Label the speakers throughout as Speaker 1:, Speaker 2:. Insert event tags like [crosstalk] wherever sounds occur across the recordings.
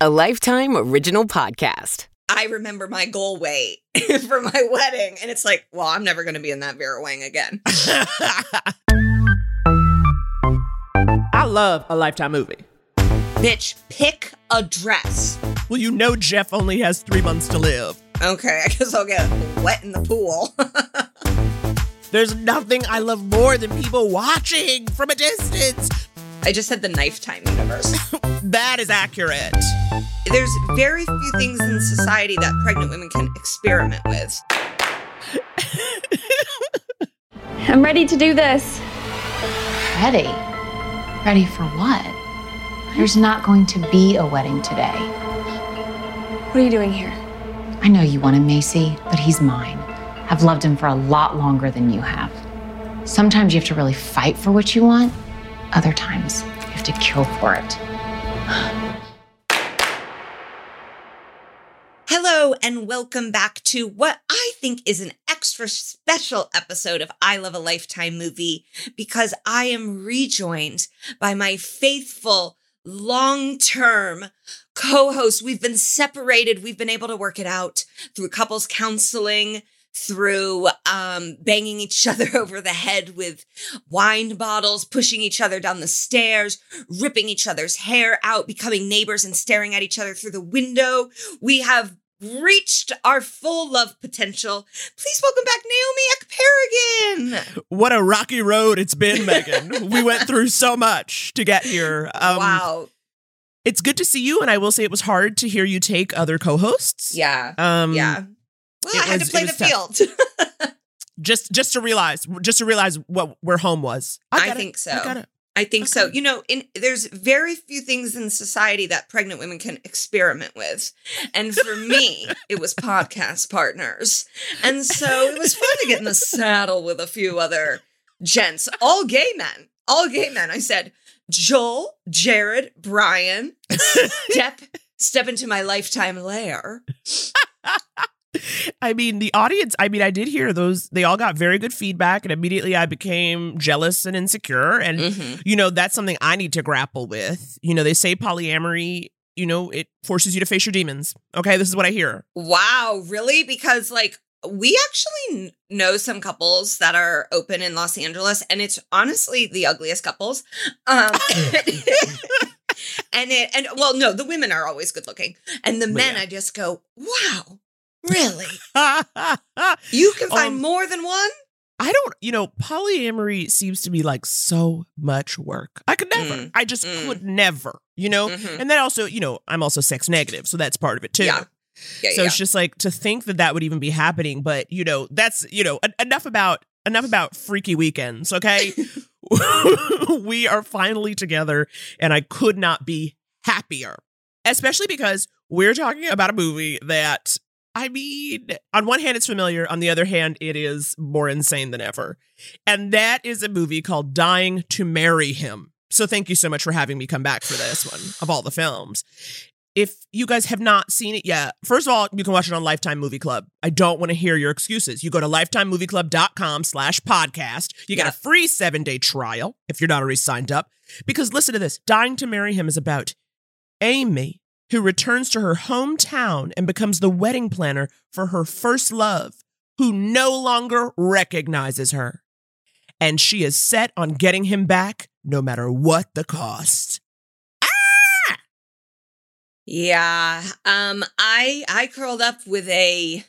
Speaker 1: a Lifetime Original Podcast.
Speaker 2: I remember my goal weight [laughs] for my wedding, and it's like, well, I'm never going to be in that Vera Wang again. [laughs]
Speaker 3: I love a Lifetime movie.
Speaker 2: Bitch, pick a dress.
Speaker 3: Well, you know Jeff only has three months to live.
Speaker 2: Okay, I guess I'll get wet in the pool. [laughs]
Speaker 3: There's nothing I love more than people watching from a distance.
Speaker 2: I just said the knife time universe. [laughs]
Speaker 3: That is accurate.
Speaker 2: There's very few things in society that pregnant women can experiment with. [laughs]
Speaker 4: I'm ready to do this.
Speaker 5: Ready? Ready for what? There's not going to be a wedding today.
Speaker 4: What are you doing here?
Speaker 5: I know you wanted Macy, but he's mine. I've loved him for a lot longer than you have. Sometimes you have to really fight for what you want, other times you have to kill for it.
Speaker 2: Hello, and welcome back to what I think is an extra special episode of I Love a Lifetime movie because I am rejoined by my faithful, long term co host. We've been separated, we've been able to work it out through couples counseling. Through um, banging each [laughs] other over the head with wine bottles, pushing each other down the stairs, ripping each other's hair out, becoming neighbors and staring at each other through the window. We have reached our full love potential. Please welcome back Naomi Ekperigin.
Speaker 3: What a rocky road it's been, Megan. we went through so much to get here. Um,
Speaker 2: wow.
Speaker 3: It's good to see you, and I will say it was hard to hear you take other co-hosts.
Speaker 2: Yeah.
Speaker 3: Um,
Speaker 2: yeah. Well,
Speaker 3: it
Speaker 2: I had
Speaker 3: was-
Speaker 2: to play the
Speaker 3: was
Speaker 2: field. [laughs]
Speaker 3: Just, just to realize, just to realize what where home was.
Speaker 2: I
Speaker 3: it.
Speaker 2: think so.
Speaker 3: I.
Speaker 2: I think so. You know, in there's very few things in society that pregnant women can experiment with. And for me, it was podcast partners. And so it was fun to get in the saddle with a few other gents, all gay men. All gay men. I said, Joel, Jared, Brian, [laughs] step step into my lifetime lair. [laughs] [laughs]
Speaker 3: I mean, the audience, I mean, I did hear those, they all got very good feedback, and immediately I became jealous and insecure. And,
Speaker 2: Mhm.
Speaker 3: you know, that's something I need to grapple with. You know, they say polyamory, you know, it forces you to face your demons. Okay, this is what I hear.
Speaker 2: Wow, really? Because like we actually know some couples that are open in Los Angeles, and it's honestly the ugliest couples. Um, [laughs] [laughs] and it and well, no, the women are always good looking, and the men,
Speaker 3: yeah.
Speaker 2: I just go, wow, really? [laughs] You can find
Speaker 3: Um,
Speaker 2: more than one?
Speaker 3: I don't, you know, polyamory seems to be like so much work. I could never.
Speaker 2: Mm,
Speaker 3: I just
Speaker 2: mm.
Speaker 3: could never, you know?
Speaker 2: Mhm.
Speaker 3: And then also, you know, I'm also sex negative, so that's part of it too.
Speaker 2: Yeah. Yeah,
Speaker 3: so
Speaker 2: yeah.
Speaker 3: it's just like to think that that would even be happening, but you know, that's, you know, en- enough about enough about freaky weekends, okay? [laughs] [laughs] we are finally together and I could not be happier. Especially because we're talking about a movie that I mean, on one hand, it's familiar. On the other hand, it is more insane than ever. And that is a movie called Dying to Marry Him. So thank you so much for having me come back for this one of all the films. If you guys have not seen it yet, first of all, you can watch it on Lifetime Movie Club. I don't want to hear your excuses. You go to lifetimemovieclub.com slash podcast. You get
Speaker 2: Yeah.
Speaker 3: a free seven day trial if you're not already signed up. Because listen to this Dying to Marry Him is about Amy, who returns to her hometown and becomes the wedding planner for her first love, who no longer recognizes her. And she is set on getting him back no matter what the cost. Ah!
Speaker 2: Yeah. Um I I curled up with a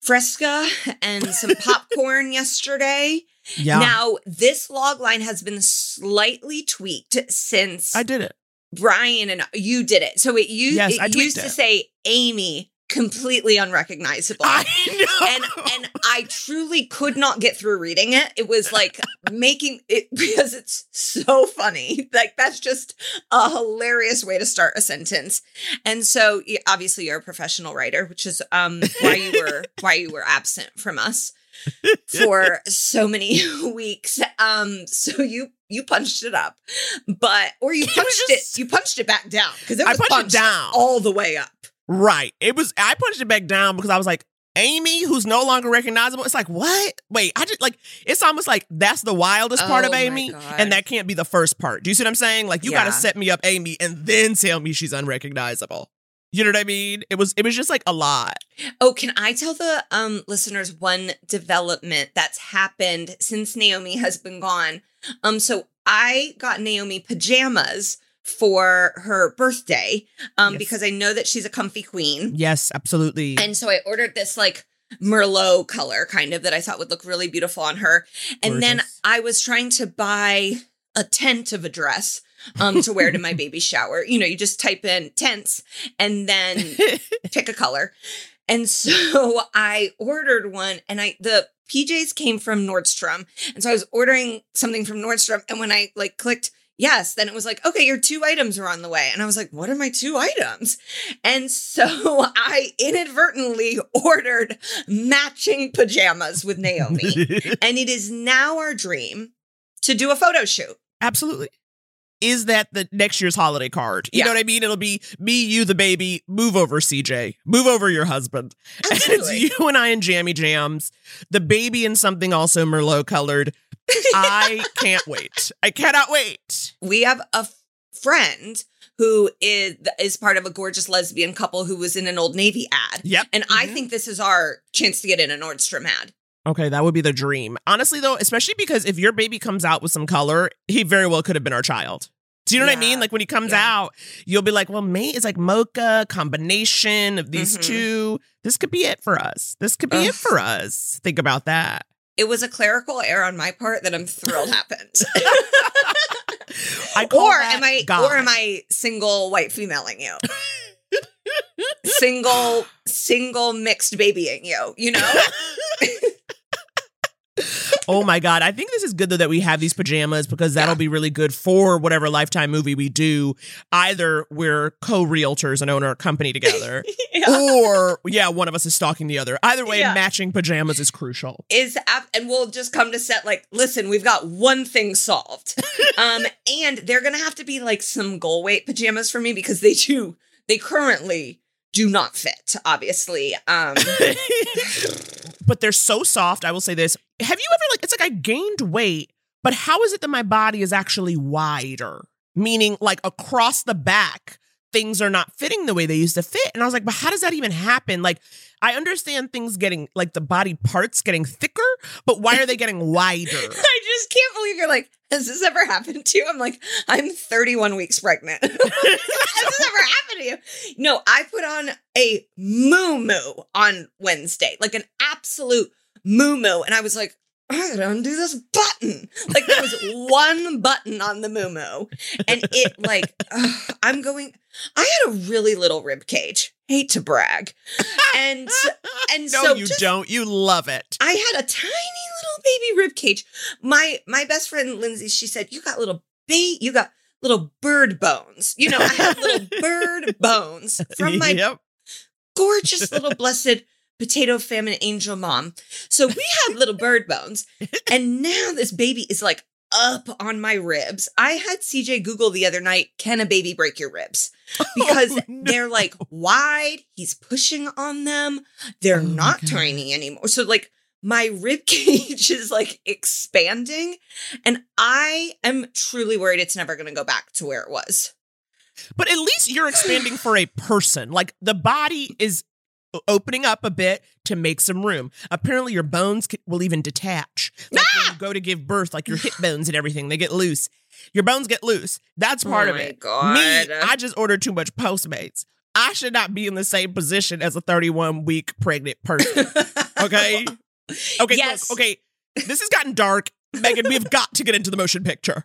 Speaker 2: Fresca and some [laughs] popcorn yesterday.
Speaker 3: Yeah.
Speaker 2: Now, this log line has been slightly tweaked since
Speaker 3: I did it.
Speaker 2: Brian and you did it. So it, used
Speaker 3: Yes,
Speaker 2: it used to
Speaker 3: it.
Speaker 2: say Amy, completely unrecognizable.
Speaker 3: I know.
Speaker 2: and and I truly could not get through reading it. It was like making it [laughs] because it's so funny. Like that's just a hilarious way to start a sentence. And so obviously you're a professional writer, which is um why you were why you were absent from us for so many [laughs] weeks. Um so you you punched it up. But or you [laughs]
Speaker 3: It
Speaker 2: punched
Speaker 3: just-
Speaker 2: it you punched it back down because it
Speaker 3: I
Speaker 2: was
Speaker 3: punched it down.
Speaker 2: all the way up.
Speaker 3: Right. It was I punched it back down because I was like, Amy, who's no longer recognizable. It's like, what? Wait, I just like it's almost like that's the wildest part
Speaker 2: Oh
Speaker 3: of Amy, and that can't be the first part. Do you see what I'm saying? Like, you
Speaker 2: Yeah.
Speaker 3: got to set me up Amy and then tell me she's unrecognizable. You know what I mean? It was it was just like a lot.
Speaker 2: Oh, can I tell the um listeners one development that's happened since Naomi has been gone? Um, so I got Naomi pajamas for her birthday, um,
Speaker 3: Yes.
Speaker 2: because I know that she's a comfy queen.
Speaker 3: Yes, absolutely.
Speaker 2: And so I ordered this like Merlot color kind of that I thought would look really beautiful on her. And then I was trying to buy a tent of a dress um to wear to my baby shower. You know, you just type in tents and then [laughs] pick a color. And so I ordered one and I the PJs came from Nordstrom. And so I was ordering something from Nordstrom and when I like clicked yes, then it was like, okay, your two items are on the way. And I was like, what are my two items? And so [laughs] I inadvertently ordered matching pajamas with Naomi. [laughs] and it is now our dream to do a photo shoot.
Speaker 3: Absolutely. Is that the next year's holiday card? You
Speaker 2: Yeah.
Speaker 3: know what I mean? It'll be me, you, the baby, move over, CJ, move over your husband. [laughs] And it's you and I in jammy jams, the baby in something also Merlot colored. I [laughs] can't wait. I cannot wait.
Speaker 2: we have a friend who is is part of a gorgeous lesbian couple who was in an old navy ad
Speaker 3: Yep.
Speaker 2: and i
Speaker 3: Mhm.
Speaker 2: think this is our chance to get in a nordstrom ad
Speaker 3: Okay, that would be the dream. Honestly, though, especially because if your baby comes out with some color, he very well could have been our child. Do you know what I mean? Like when he comes
Speaker 2: Yeah.
Speaker 3: out, you'll be like, well, mate, it's like mocha combination of these
Speaker 2: Mhm.
Speaker 3: two. This could be it for us. This could be it for us. Think about that.
Speaker 2: it was a clerical error on my part that i'm thrilled happened [laughs]
Speaker 3: I
Speaker 2: or am i
Speaker 3: God.
Speaker 2: or am i single white femaling you single single mixed babying you you know [laughs]
Speaker 3: oh my god i think this is good though that we have these pajamas because that'll
Speaker 2: Yeah.
Speaker 3: be really good for whatever lifetime movie we do either we're co-realtors and own our company together [laughs]
Speaker 2: Yeah.
Speaker 3: or yeah one of us is stalking the other either way
Speaker 2: Yeah.
Speaker 3: matching pajamas is crucial
Speaker 2: is ap- and we'll just come to set like listen we've got one thing solved [laughs] um and they're gonna have to be like some goal weight pajamas for me because they do they currently do not fit obviously um [laughs]
Speaker 3: but they're so soft i will say this. Have you ever like it's like i gained weight but how is it that my body is actually wider? Meaning like across the back things are not fitting the way they used to fit. And i was like but how does that even happen? Like i understand things getting like the body parts getting thicker but why are they getting [laughs] wider?
Speaker 2: I just can't believe you're like has this ever happened to you? I'm like i'm 31 weeks pregnant. [laughs] Has this ever happened to you? No i put on a moo moo on wednesday like an absolute moo moo and i was like I gotta undo this button. Like there was [laughs] one button on the moo moo, and it like ugh, I'm going. I had a really little rib cage. Hate to brag, and [laughs] and
Speaker 3: no
Speaker 2: so
Speaker 3: you
Speaker 2: just-
Speaker 3: don't you love it
Speaker 2: I had a tiny little baby rib cage. My my best friend Lindsay, she said, "You got little ba- you got little bird bones. You know, I have little [laughs] bird bones from my
Speaker 3: yep
Speaker 2: gorgeous little blessed potato famine angel mom. So we have little bird bones, [laughs] and now this baby is like up on my ribs. I had CJ Google the other night, "Can a baby break your ribs?" [laughs] Oh, because
Speaker 3: Oh, no.
Speaker 2: they're like wide. He's pushing on them. They're
Speaker 3: Oh
Speaker 2: not
Speaker 3: God.
Speaker 2: tiny anymore. So like my rib [laughs] cage is like expanding, and I am truly worried it's never going to go back to where it was.
Speaker 3: But at least you're expanding for a person. Like the body is opening up a bit to make some room. Apparently, your bones c- will even detach. Like when
Speaker 2: Ah!
Speaker 3: you go to give birth, like your hip bones and everything, they get loose. Your bones get loose. That's part
Speaker 2: Oh
Speaker 3: of it.
Speaker 2: God.
Speaker 3: Me, I just ordered too much Postmates. I should not be in the same position as a 31 week pregnant person. [laughs] Okay. Okay.
Speaker 2: Yes.
Speaker 3: Look, okay. This has gotten dark. Megan, we've got to get into the motion picture.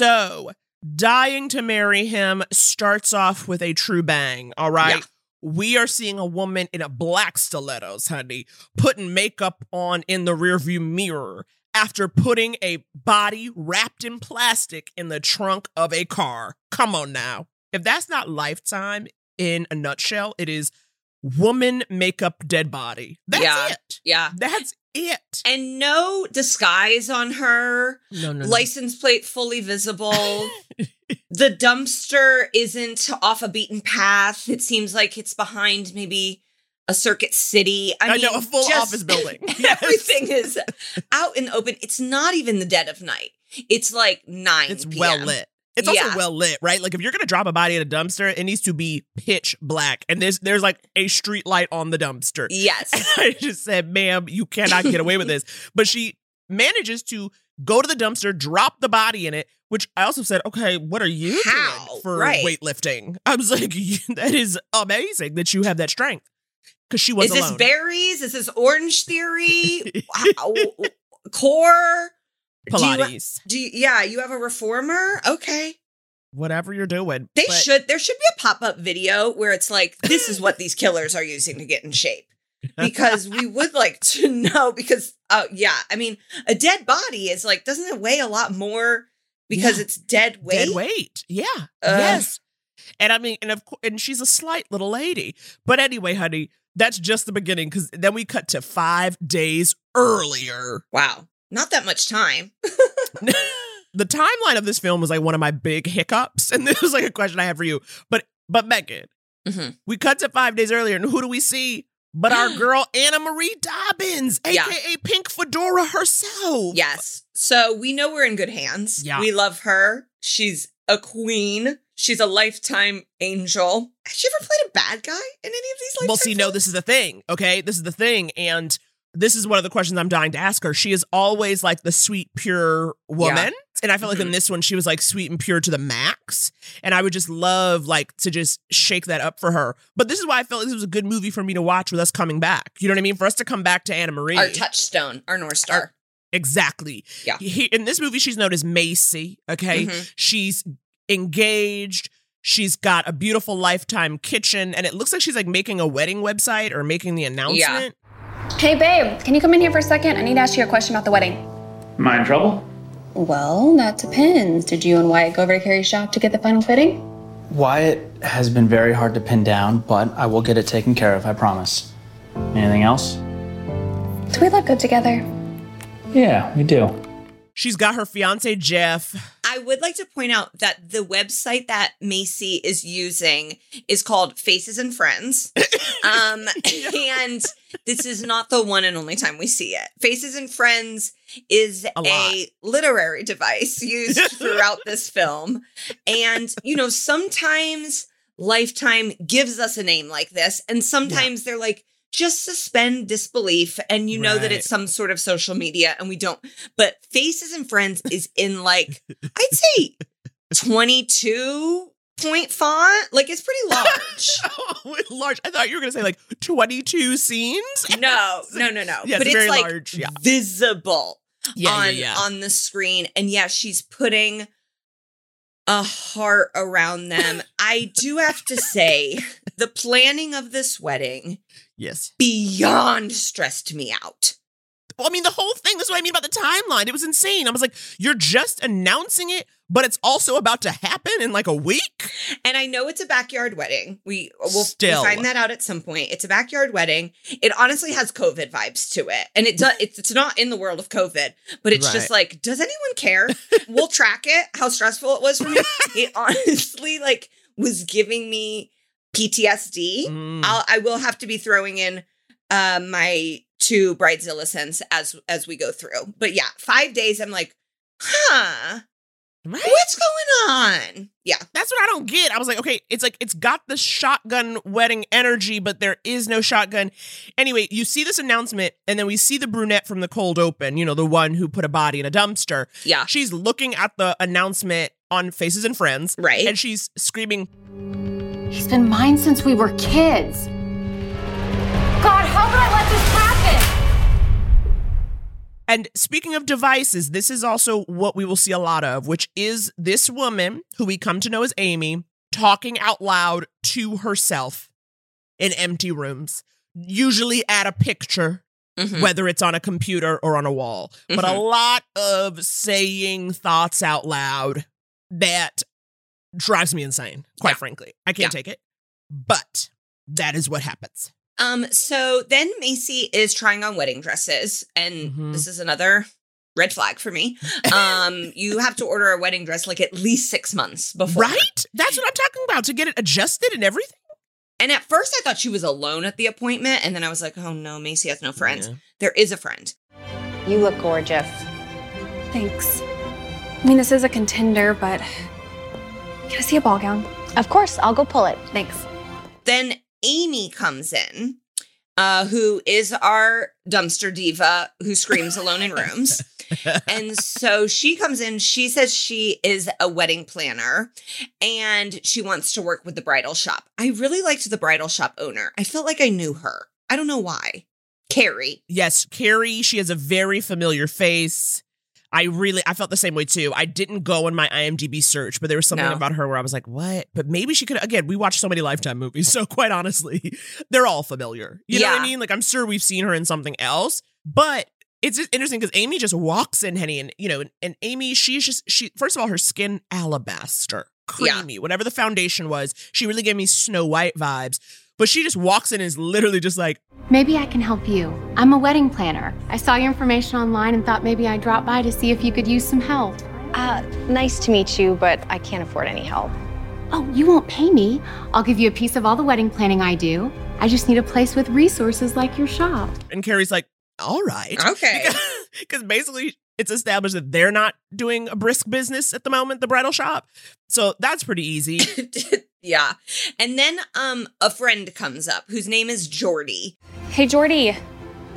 Speaker 3: So, dying to marry him starts off with a true bang. All right.
Speaker 2: Yeah.
Speaker 3: We are seeing a woman in a black stilettos, honey, putting makeup on in the rearview mirror after putting a body wrapped in plastic in the trunk of a car. Come on now. If that's not lifetime in a nutshell, it is woman makeup dead body. That's
Speaker 2: Yeah.
Speaker 3: it.
Speaker 2: Yeah.
Speaker 3: That's it.
Speaker 2: And no disguise on her.
Speaker 3: No, no, no.
Speaker 2: License plate fully visible. [laughs] the dumpster isn't off a beaten path. It seems like it's behind maybe a circuit city. I,
Speaker 3: I
Speaker 2: mean,
Speaker 3: know, a full
Speaker 2: just
Speaker 3: office building. [laughs] Yes.
Speaker 2: Everything is out in the open. It's not even the dead of night. It's like 9
Speaker 3: It's
Speaker 2: p.m.
Speaker 3: well lit. It's also
Speaker 2: Yeah.
Speaker 3: well lit, right? Like if you're gonna drop a body in a dumpster, it needs to be pitch black, and there's there's like a street light on the dumpster.
Speaker 2: Yes. [laughs]
Speaker 3: I just said, "Ma'am, you cannot get away with this." [laughs] But she manages to go to the dumpster, drop the body in it. Which I also said, "Okay, what are you
Speaker 2: How?
Speaker 3: doing for
Speaker 2: Right.
Speaker 3: weightlifting?" I was like, "That is amazing that you have that strength." Because she was
Speaker 2: Is this
Speaker 3: alone.
Speaker 2: berries? Is this orange theory? [laughs] Wow. Core? Do you-
Speaker 3: Pilates,
Speaker 2: Do you, yeah, you have a reformer? Okay.
Speaker 3: whatever you're doing.
Speaker 2: They
Speaker 3: But-
Speaker 2: should there should be a pop-up video where it's like this is what these killers are using to get in shape. Because we would like to [laughs] know because uh yeah, I mean, a dead body is like doesn't it weigh a lot more because
Speaker 3: Yeah.
Speaker 2: it's dead weight?
Speaker 3: Dead weight. Yeah.
Speaker 2: Ugh.
Speaker 3: yes. And I mean, and of course, and she's a slight little lady. But anyway, honey, that's just the beginning because then we cut to five days earlier.
Speaker 2: Wow. Not that much time. [laughs]
Speaker 3: the timeline of this film was like one of my big hiccups, and [laughs] this was like a question I have for you. But but Megan,
Speaker 2: Mhm.
Speaker 3: we cut to five days earlier, and who do we see? But our [gasps] girl Anna Marie Dobbins,
Speaker 2: Yeah.
Speaker 3: aka Pink Fedora herself.
Speaker 2: Yes. So we know we're in good hands.
Speaker 3: Yeah.
Speaker 2: We love her. She's a queen. She's a lifetime angel. Has she ever played a bad guy in any of these
Speaker 3: Well, see, no, this is the thing. Okay, this is the thing, and this is one of the questions I'm dying to ask her. She is always like the sweet, pure woman, and I feel like in
Speaker 2: Mhm.
Speaker 3: this one she was like sweet and pure to the max. And I would just love like to just shake that up for her. But this is why I felt like this was a good movie for me to watch with us coming back. You know what I mean? For us to come back to Anna Marie.
Speaker 2: Our touchstone, our North Star.
Speaker 3: Exactly.
Speaker 2: Yeah.
Speaker 3: He, in this movie, she's known as Macy. Okay.
Speaker 2: Mhm.
Speaker 3: She's engaged. She's got a beautiful lifetime kitchen, and it looks like she's like making a wedding website or making the announcement.
Speaker 4: Hey, babe, can you come in here for a second? I need to ask you a question about the wedding.
Speaker 6: Am I in trouble?
Speaker 4: Well, that depends. Did you and Wyatt go over to Carrie's shop to get the final fitting?
Speaker 6: Wyatt has been very hard to pin down, but I will get it taken care of, I promise. Anything else?
Speaker 4: Do we look good together?
Speaker 6: Yeah, we do.
Speaker 3: She's got her fiance Jeff.
Speaker 2: I would like to point out that the website that Macy is using is called Faces and Friends. [laughs] Um, and this is not the one and only time we see it. Faces and Friends is
Speaker 3: A
Speaker 2: a, literary device used [laughs] throughout this film. And, you know, sometimes Lifetime gives us a name like this, and sometimes they're like, just suspend disbelief and you know that it's some sort of social media and we don't but faces and friends is in like i'd say 22 point font like it's pretty large [laughs] oh,
Speaker 3: large. I thought you were gonna say like twenty-two scenes.
Speaker 2: no no [laughs] no no
Speaker 3: Yeah,
Speaker 2: but
Speaker 3: it's
Speaker 2: it's
Speaker 3: very
Speaker 2: like
Speaker 3: large, yeah.
Speaker 2: visible
Speaker 3: Yeah,
Speaker 2: on
Speaker 3: yeah.
Speaker 2: on the screen and yeah she's putting a heart around them i do have to say the planning of this wedding
Speaker 3: yes.
Speaker 2: beyond stressed me out
Speaker 3: Well, I mean, the whole thing. This is what I mean about the timeline. It was insane. I was like, you're just announcing it, but it's also about to happen in like a week.
Speaker 2: And I know it's a backyard wedding. We will
Speaker 3: Still.
Speaker 2: find that out at some point. It's a backyard wedding. It honestly has COVID vibes to it. And it does it's, it's not in the world of COVID, but it's just like, does anyone care? we'll track it, how stressful it was for me. [laughs] it honestly like was giving me PTSD.
Speaker 3: Mm.
Speaker 2: I'll, I will have to be throwing in uh, my two bridezilla cents as as we go through. But yeah, five days. I'm like, huh,
Speaker 3: Right?
Speaker 2: what's going on? Yeah,
Speaker 3: That's what I don't get. I was like, okay, it's like it's got the shotgun wedding energy, but there is no shotgun. Anyway, you see this announcement, and then we see the brunette from the cold open, you know, the one who put a body in a dumpster.
Speaker 2: yeah,
Speaker 3: She's looking at the announcement on Faces and Friends.
Speaker 2: Right.
Speaker 3: And she's screaming,
Speaker 5: He's been mine since we were kids. God, how could I let this happen?
Speaker 3: And speaking of devices, this is also what we will see a lot of, which is this woman who we come to know as Amy talking out loud to herself in empty rooms, usually at a picture,
Speaker 2: Mhm.
Speaker 3: whether it's on a computer or on a wall. But a
Speaker 2: Mhm.
Speaker 3: lot of saying thoughts out loud that drives me insane, quite
Speaker 2: Yeah.
Speaker 3: frankly. I can't
Speaker 2: Yeah.
Speaker 3: take it. But that is what happens.
Speaker 2: Um, so then Macy is trying on wedding dresses, and
Speaker 3: Mhm.
Speaker 2: this is another red flag for me. [laughs] Um, you have to order a wedding dress like at least six months before.
Speaker 3: Right? That's what I'm talking about to get it adjusted and everything.
Speaker 2: And at first I thought she was alone at the appointment, and then I was like, oh no, Macy has no friends.
Speaker 3: Yeah.
Speaker 2: There is a friend.
Speaker 7: You look gorgeous.
Speaker 4: Thanks. I mean, this is a contender, but can I see a ball gown?
Speaker 7: Of course, I'll go pull it.
Speaker 4: Thanks.
Speaker 2: Then Amy comes in, uh, who is our dumpster diva who screams alone in rooms. [laughs] and so she comes in, she says she is a wedding planner and she wants to work with the bridal shop. I really liked the bridal shop owner. I felt like I knew her. I don't know why. Carrie.
Speaker 3: Yes, Carrie, she has a very familiar face. I really I felt the same way too. I didn't go in my IMDb search, but there was something
Speaker 2: No.
Speaker 3: about her where I was like, "What?" But maybe she could again, we watch so many lifetime movies, so quite honestly, [laughs] they're all familiar. You know what I mean? Like I'm sure we've seen her in something else, but it's just interesting because Amy just walks in, Henny, and you know, and, and Amy, she's just she first of all, her skin alabaster,
Speaker 2: Yeah.
Speaker 3: creamy, whatever the foundation was. She really gave me Snow White vibes. But she just walks in and is literally just like,
Speaker 5: Maybe I can help you. I'm a wedding planner. I saw your information online and thought maybe I'd drop by to see if you could use some help.
Speaker 7: Uh, nice to meet you, but I can't afford any help.
Speaker 5: Oh, you won't pay me. I'll give you a piece of all the wedding planning I do. I just need a place with resources like your shop.
Speaker 3: and Carrie's like, all right.
Speaker 2: Okay. [laughs]
Speaker 3: Because basically it's established that they're not doing a brisk business at the moment, the bridal shop. So that's pretty easy. [laughs]
Speaker 2: yeah. And then um a friend comes up whose name is Jordy.
Speaker 4: Hey, Jordy,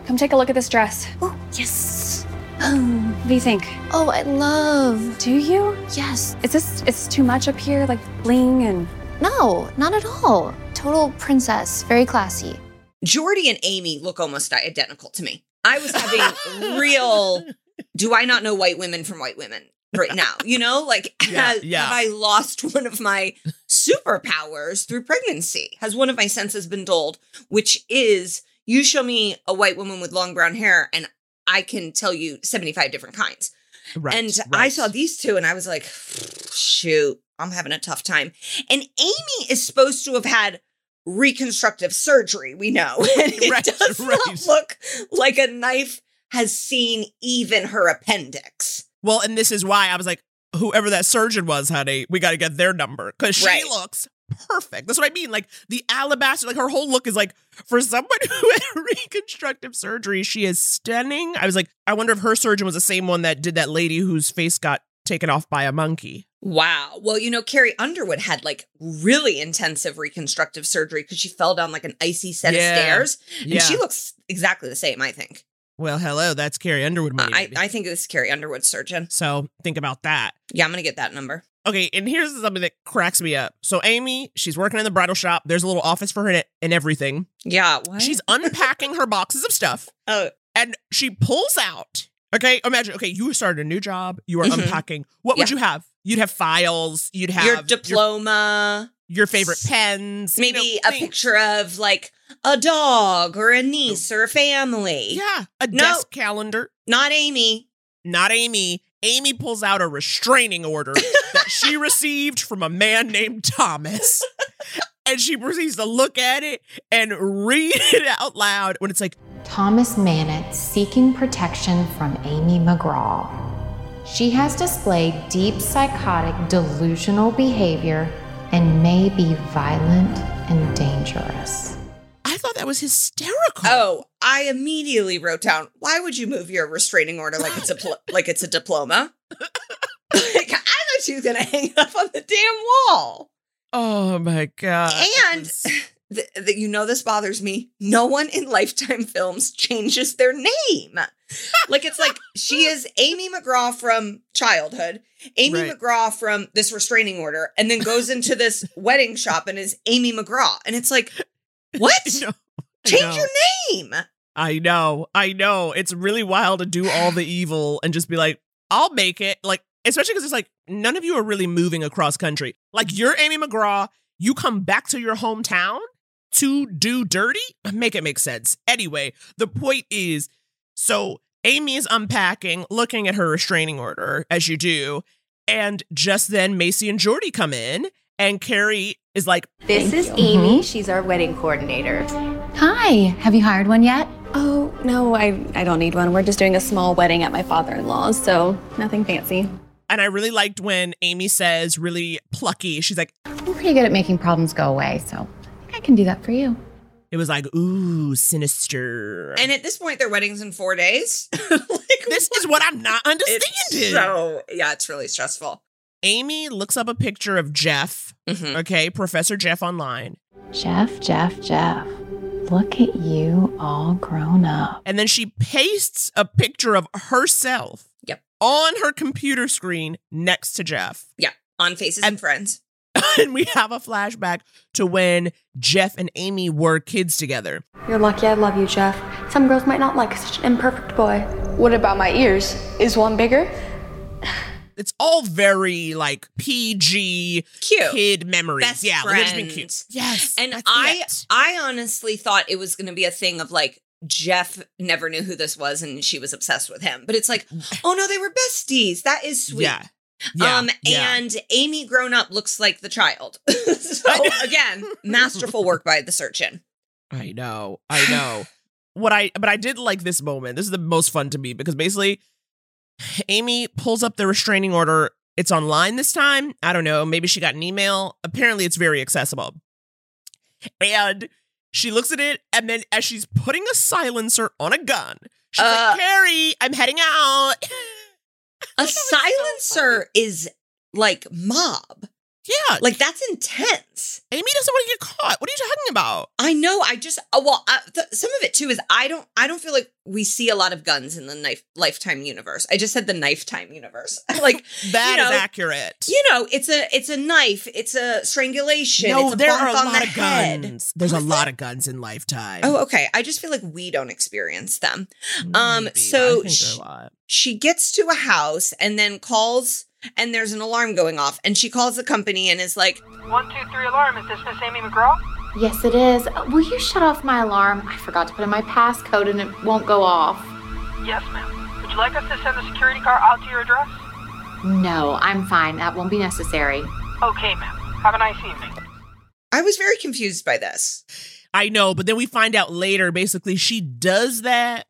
Speaker 4: come take a look at this dress.
Speaker 8: Oh, yes.
Speaker 4: What do you think?
Speaker 8: Oh, I love.
Speaker 4: Do you?
Speaker 8: Yes.
Speaker 4: Is this is this too much up here, like bling and?
Speaker 8: No, not at all. Total princess. Very classy.
Speaker 2: Jordy and Amy look almost identical to me. I was having real [laughs] do I not know white women from white women right now? You know, like [laughs]
Speaker 3: Yeah,
Speaker 2: has-
Speaker 3: yeah.
Speaker 2: have I lost one of my superpowers through pregnancy? Has one of my senses been dulled? Which is you show me a white woman with long brown hair and I can tell you 75 different kinds.
Speaker 3: Right.
Speaker 2: and I saw these two and I was like, shoot, I'm having a tough time. And Amy is supposed to have had reconstructive surgery, we know. [laughs] And it
Speaker 3: Right,
Speaker 2: does
Speaker 3: right.
Speaker 2: not look like a knife has seen even her appendix.
Speaker 3: Well, and this is why I was like, whoever that surgeon was, honey, we got to get their number because she
Speaker 2: Right.
Speaker 3: looks perfect. That's what I mean. Like the alabaster, like her whole look is like for someone [laughs] who had reconstructive surgery, she is stunning. I was like, I wonder if her surgeon was the same one that did that lady whose face got taken off by a monkey.
Speaker 2: Wow. Well, you know, Carrie Underwood had like really intensive reconstructive surgery because she fell down like an icy set
Speaker 3: Yeah.
Speaker 2: of stairs. And
Speaker 3: Yeah.
Speaker 2: she looks exactly the same, I think.
Speaker 3: Well, hello, that's Carrie Underwood
Speaker 2: Uh,
Speaker 3: money.
Speaker 2: I. I think this is Carrie Underwood's surgeon.
Speaker 3: so think about that.
Speaker 2: Yeah, I'm going to get that number.
Speaker 3: Okay, and here's something that cracks me up. So Amy, she's working in the bridal shop. There's a little office for her and everything.
Speaker 2: Yeah. What?
Speaker 3: She's unpacking her boxes of stuff. [laughs]
Speaker 2: oh,
Speaker 3: and she pulls out. Okay, imagine. Okay, you started a new job. You are
Speaker 2: Mhm.
Speaker 3: unpacking. What would you have? You'd have files. You'd have
Speaker 2: your diploma.
Speaker 3: Your favorite pens. you
Speaker 2: maybe
Speaker 3: know,
Speaker 2: a
Speaker 3: things.
Speaker 2: picture of like a dog or a niece or a family.
Speaker 3: Yeah, a
Speaker 2: No.
Speaker 3: desk calendar.
Speaker 2: Not Amy.
Speaker 3: Not Amy. Amy pulls out a restraining order that she [laughs] received from a man named Thomas. And she proceeds to look at it and read [laughs] it out loud when it's like,
Speaker 5: Thomas Mannett seeking protection from Amy McGraw. She has displayed deep psychotic delusional behavior and may be violent and dangerous.
Speaker 3: I thought that was hysterical.
Speaker 2: Oh, I immediately wrote down. Why would you move your restraining order like it's a pl- [laughs] like it's a diploma? [laughs] like, I thought she was gonna hang it up on the damn wall.
Speaker 3: Oh my god! It
Speaker 2: And
Speaker 3: was-
Speaker 2: th- you know this bothers me. No one in Lifetime films changes their name. like it's like she is Amy McGraw from childhood, Amy
Speaker 3: Right.
Speaker 2: McGraw from this restraining order, and then goes into this [laughs] wedding shop and is Amy McGraw. And it's like, [laughs] what?
Speaker 3: I
Speaker 2: Change your name.
Speaker 3: I know. I know. It's really wild to do all the [sighs] evil and just be like, I'll make it. Like, especially because it's like none of you are really moving across country. Like, you're Amy McGraw. You come back to your hometown to do dirty? Make it make sense. Anyway, the point is so Amy is unpacking, looking at her restraining order, as you do. And just then, Macy and Jordy come in, and Carrie is like,
Speaker 9: This is
Speaker 10: you.
Speaker 9: Amy.
Speaker 10: Mhm.
Speaker 9: She's our wedding coordinator.
Speaker 10: Hi, have you hired one yet?
Speaker 4: Oh, no, I, I don't need one. We're just doing a small wedding at my father in law's, so nothing fancy.
Speaker 3: and I really liked when Amy says, really plucky, she's like,
Speaker 5: I'm pretty good at making problems go away, so I think I can do that for you.
Speaker 3: it was like, ooh, sinister.
Speaker 2: And at this point, their wedding's in four days. [laughs]
Speaker 3: this is what I'm not understanding.
Speaker 2: It's so yeah, it's really stressful.
Speaker 3: Amy looks up a picture of Jeff,
Speaker 2: Mhm.
Speaker 3: okay, Professor Jeff online.
Speaker 5: Jeff, Jeff, Jeff. Look at you all grown up.
Speaker 3: And then she pastes a picture of herself
Speaker 2: Yep.
Speaker 3: on her computer screen next to Jeff.
Speaker 2: Yeah, on Faces and Friends. [laughs]
Speaker 3: and we have a flashback to when Jeff and Amy were kids together.
Speaker 4: You're lucky I love you, Jeff. Some girls might not like such an imperfect boy.
Speaker 11: What about my ears? Is one bigger?
Speaker 3: It's all very like PG
Speaker 2: Cute.
Speaker 3: kid memories.
Speaker 2: Best
Speaker 3: yeah, like, they're just cute. Yes.
Speaker 2: And I
Speaker 3: it.
Speaker 2: I honestly thought it was going to be a thing of like Jeff never knew who this was and she was obsessed with him. But it's like, [laughs] oh no, they were besties. That is sweet.
Speaker 3: Yeah. Yeah,
Speaker 2: um
Speaker 3: yeah.
Speaker 2: and Amy grown up looks like the child. [laughs] so [laughs] again, masterful work by the surgeon.
Speaker 3: I know. I know. what I but I did like this moment. This is the most fun to me because basically [sighs] Amy pulls up the restraining order. It's online this time. I don't know. Maybe she got an email. Apparently it's very accessible. And she looks at it and then as she's putting a silencer on a gun, she's
Speaker 2: Uh,
Speaker 3: like, Carrie, I'm heading out. [laughs]
Speaker 2: A silencer is like mob.
Speaker 3: Yeah.
Speaker 2: Like that's intense.
Speaker 3: Amy doesn't want to get caught. What are you talking about?
Speaker 2: I know. I just uh, well, uh, th- some of it too is I don't. I don't feel like we see a lot of guns in the knife lifetime universe. I just said the knife time universe. [laughs] like [laughs]
Speaker 3: That
Speaker 2: you
Speaker 3: is accurate.
Speaker 2: You know, it's a it's a knife. It's a strangulation.
Speaker 3: No,
Speaker 2: it's a
Speaker 3: there are a lot
Speaker 2: the
Speaker 3: of
Speaker 2: head.
Speaker 3: guns. There's a lot of guns in Lifetime.
Speaker 2: Oh, okay. I just feel like we don't experience them. Um,
Speaker 3: Maybe. I
Speaker 2: so
Speaker 3: think
Speaker 2: sh-
Speaker 3: a lot.
Speaker 2: she gets to a house and then calls, and there's an alarm going off, and she calls the company and is like,
Speaker 12: One, two, three alarm. Is this Miss Amy McGraw?
Speaker 5: Yes, it is. Uh, Will you shut off my alarm? I forgot to put in my passcode and it won't go off.
Speaker 12: Yes, ma'am. Would you like us to send the security car out to your address?
Speaker 5: No, I'm fine. That won't be necessary.
Speaker 12: Okay, ma'am. Have a nice evening.
Speaker 2: I was very confused by this.
Speaker 3: I know, but then we find out later basically she does that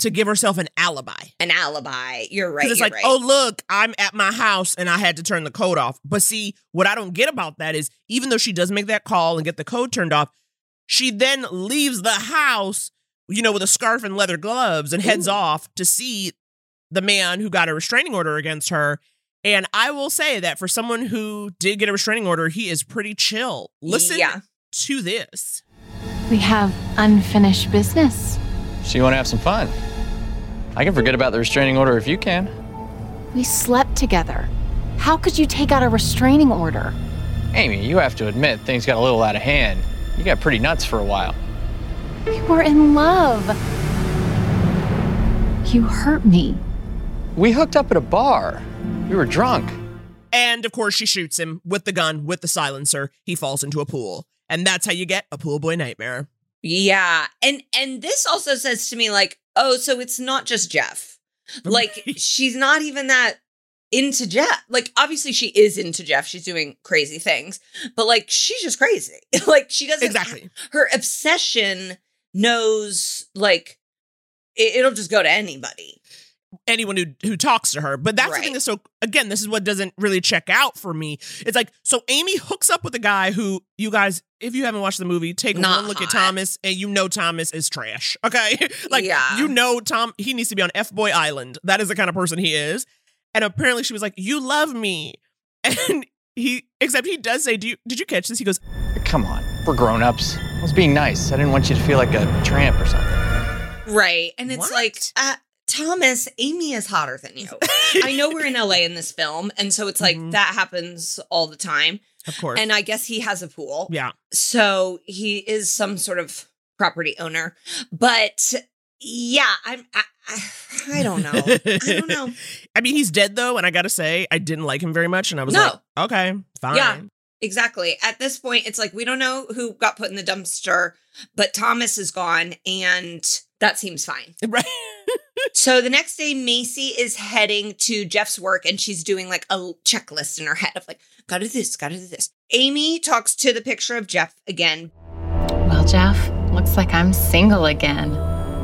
Speaker 3: to give herself an alibi.
Speaker 2: An alibi. You're right.
Speaker 3: It's
Speaker 2: you're
Speaker 3: like,
Speaker 2: right.
Speaker 3: oh, look, I'm at my house and I had to turn the code off. But see, what I don't get about that is even though she does make that call and get the code turned off, she then leaves the house, you know, with a scarf and leather gloves and heads
Speaker 2: Ooh.
Speaker 3: off to see the man who got a restraining order against her. And I will say that for someone who did get a restraining order, he is pretty chill. Listen
Speaker 2: Yeah.
Speaker 3: to this.
Speaker 5: We have unfinished business.
Speaker 6: So you want to have some fun? I can forget about the restraining order if you can.
Speaker 5: We slept together. How could you take out a restraining order?
Speaker 6: Amy, you have to admit things got a little out of hand. You got pretty nuts for a while.
Speaker 5: We were in love. You hurt me.
Speaker 6: We hooked up at a bar. We were drunk.
Speaker 3: And of course, she shoots him with the gun, with the silencer. He falls into a pool. And that's how you get a pool boy nightmare.
Speaker 2: Yeah. And and this also says to me like, oh, so it's not just Jeff. Like [laughs] she's not even that into Jeff. Like obviously she is into Jeff. She's doing crazy things. But like she's just crazy. [laughs] like she doesn't
Speaker 3: Exactly.
Speaker 2: her obsession knows like it, it'll just go to anybody.
Speaker 3: Anyone who who talks to her. But that's the thing that's so again, this is what doesn't really check out for me. It's like, so Amy hooks up with a guy who you guys, if you haven't watched the movie, take
Speaker 2: Not
Speaker 3: one look at. Thomas and you know Thomas is trash. [laughs] Okay. like
Speaker 2: Yeah.
Speaker 3: you know Tom, he needs to be on F Boy Island. That is the kind of person he is. And apparently she was like, You love me. [laughs] And he except he does say, Do you did you catch this? He goes,
Speaker 6: Come on, we're grown ups. I was being nice. I didn't want you to feel like a tramp or something.
Speaker 2: Right. And it's
Speaker 3: What?
Speaker 2: like, uh, Thomas, Amy is hotter than you. [laughs] I know we're in LA in this film. And so it's like
Speaker 3: Mhm.
Speaker 2: that happens all the time.
Speaker 3: Of course.
Speaker 2: And I guess he has a pool.
Speaker 3: yeah.
Speaker 2: So he is some sort of property owner. But yeah, I'm. I, I, I don't know. I don't know. [laughs]
Speaker 3: I mean, he's dead though, and I gotta say, I didn't like him very much, and I was
Speaker 2: No.
Speaker 3: like, okay, fine.
Speaker 2: Yeah. Exactly. At this point, it's like we don't know who got put in the dumpster, but Thomas is gone, and that seems fine. [laughs]
Speaker 3: Right.
Speaker 2: So the next day, Macy is heading to Jeff's work, and she's doing like a checklist in her head of like, gotta do this, gotta do this. Amy talks to the picture of Jeff again.
Speaker 5: Well, Jeff, looks like I'm single again.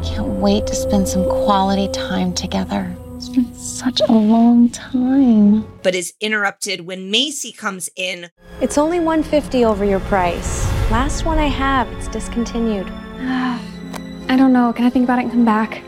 Speaker 5: Can't wait to spend some quality time together. It's been such a long time.
Speaker 2: But is interrupted when Macy comes in.
Speaker 9: It's only 150 over your price. Last one I have, it's discontinued. [sighs]
Speaker 4: I don't know. Can I think about it and come back?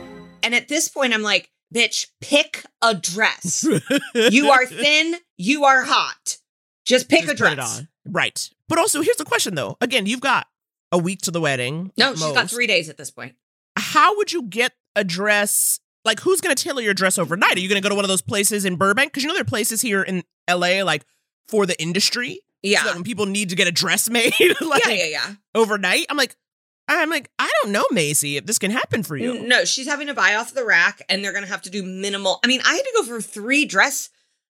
Speaker 2: And at this point, I'm like, bitch, pick a dress. [laughs] you are thin, you are hot. Just pick
Speaker 3: Just
Speaker 2: a dress.
Speaker 3: on. Right. But also, here's the question though. Again, you've got a week to the wedding.
Speaker 2: No, she's got three days at this point.
Speaker 3: How would you get a dress? Like, who's going to tailor your dress overnight? Are you going to go to one of those places in Burbank? Because you know there are places here in LA, like for the industry.
Speaker 2: Yeah.
Speaker 3: So when people need to get a dress [laughs] made, like
Speaker 2: yeah, yeah, yeah.
Speaker 3: overnight, I'm like, I'm like, I don't know, Macy, if this can happen for you.
Speaker 2: No, she's having to buy off the rack and they're going to have to do minimal. I mean, I had to go for three dress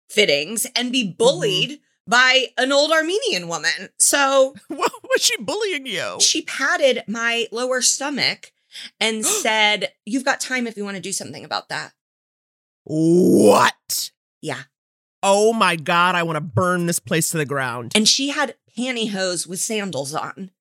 Speaker 2: fittings and be mm-hmm. bullied by an old Armenian woman. So, [laughs]
Speaker 3: what was she bullying you?
Speaker 2: She patted my lower stomach and [gasps] said, You've got time if you want to do something about that.
Speaker 3: What?
Speaker 2: Yeah.
Speaker 3: Oh my God, I want to burn this place to the ground.
Speaker 2: And she had pantyhose with sandals on.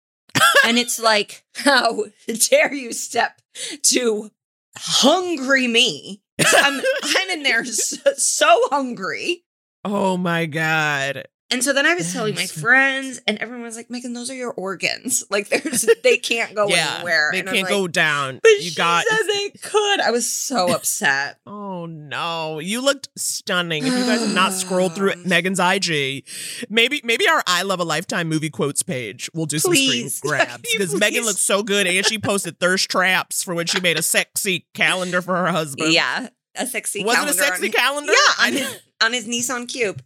Speaker 2: And it's like, how dare you step to hungry me? I'm, I'm in there [laughs] so, so hungry.
Speaker 3: Oh my God.
Speaker 2: And so then I was telling my friends, and everyone was like, Megan, those are your organs. [laughs] Like, there's [laughs] they can't go
Speaker 3: yeah,
Speaker 2: anywhere.
Speaker 3: They
Speaker 2: And
Speaker 3: can't
Speaker 2: like,
Speaker 3: go down.
Speaker 2: But
Speaker 3: you
Speaker 2: she
Speaker 3: got
Speaker 2: said they could. I was so [laughs] upset.
Speaker 3: Oh no, you looked stunning. If you guys have not scrolled through [sighs] Megan's IG, maybe maybe our I Love a Lifetime movie quotes page will do some
Speaker 2: Please.
Speaker 3: screen grabs because Megan looks so good and she posted thirst traps for when she made a sexy calendar for her husband.
Speaker 2: Yeah, a sexy
Speaker 3: Was it a
Speaker 2: calendar.
Speaker 3: sexy
Speaker 2: on,
Speaker 3: calendar?
Speaker 2: Yeah, on his, on his Nissan Cube.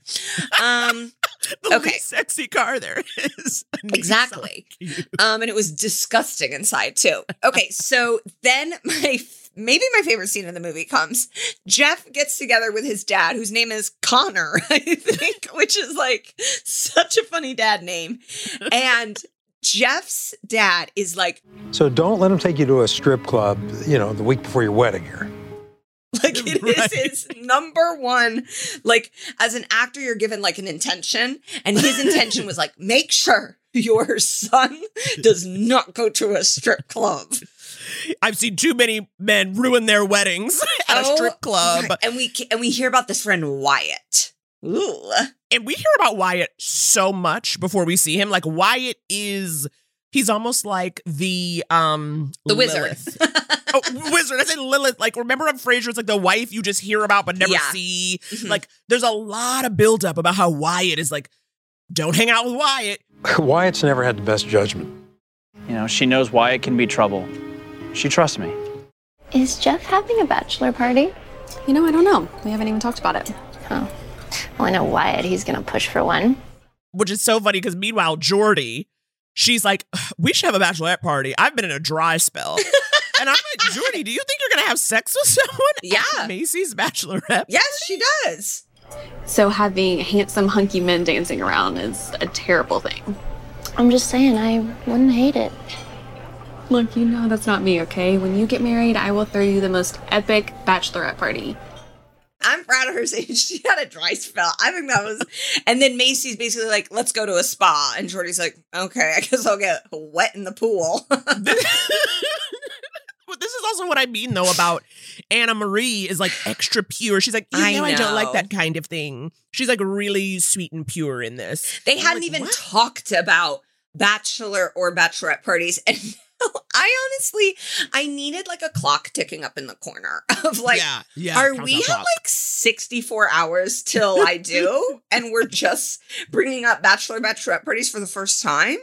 Speaker 2: Um, [laughs]
Speaker 3: the
Speaker 2: okay.
Speaker 3: least sexy car there is. [laughs]
Speaker 2: Exactly. Um, and it was disgusting inside too. Okay, so [laughs] then my maybe my favorite scene in the movie comes. Jeff gets together with his dad, whose name is Connor, I think, which is like such a funny dad name. And Jeff's dad is like,
Speaker 13: So don't let him take you to a strip club, you know, the week before your wedding here. [laughs]
Speaker 2: like it is his number one. Like as an actor, you're given like an intention, and his [laughs] intention was like, make sure your son does not go to a strip club.
Speaker 3: I've seen too many men ruin their weddings [laughs] at a
Speaker 2: Oh,
Speaker 3: strip club.
Speaker 2: right. And we and we hear about this friend Wyatt. Ooh.
Speaker 3: And we hear about Wyatt so much before we see him. Like Wyatt is he's almost like the um
Speaker 2: The wizard.
Speaker 3: Lilith. wizard. I said Lilith. Like remember on Frasier, it's like the wife you just hear about but never
Speaker 2: Yeah.
Speaker 3: see.
Speaker 2: Mhm.
Speaker 3: Like there's a lot of buildup about how Wyatt is like, don't hang out with Wyatt. [laughs]
Speaker 13: Wyatt's never had the best judgment.
Speaker 6: You know, she knows why it can be trouble. She trusts me.
Speaker 8: Is Jeff having a bachelor party?
Speaker 4: You know, I don't know. We haven't even talked about it.
Speaker 8: Oh. Well, I know Wyatt. He's gonna push for one.
Speaker 3: Which is so funny because meanwhile, Jordy, she's like, we should have a bachelorette party. I've been in a dry spell. [laughs] and I'm like, Jordy, do you think you're gonna have sex with someone?
Speaker 2: Yeah.
Speaker 3: at Macy's bachelorette.
Speaker 2: Yes, she does.
Speaker 4: So having handsome, hunky men dancing around is a terrible thing.
Speaker 8: I'm just saying, I wouldn't hate it.
Speaker 4: Look, you know that's not me, okay? When you get married, I will throw you the most epic bachelorette party.
Speaker 2: I'm proud of her saying [laughs] she had a dry spell. I think that was and then Macy's basically like, let's go to a spa. And Jordy's like, okay, I guess I'll get wet in the pool. [laughs] [laughs]
Speaker 3: This is also what I mean though about Anna Marie is like extra pure. She's like, you
Speaker 2: I
Speaker 3: know, I don't like that kind of thing. She's like really sweet and pure in this.
Speaker 2: they
Speaker 3: I'm
Speaker 2: hadn't
Speaker 3: like,
Speaker 2: even
Speaker 3: what?
Speaker 2: talked about bachelor or bachelorette parties. And [laughs] I honestly I needed like a clock ticking up in the corner of like
Speaker 3: yeah, yeah.
Speaker 2: Are we at
Speaker 3: clock.
Speaker 2: like 64 hours till I do? and we're [laughs] just bringing up bachelor bachelorette parties for the first time?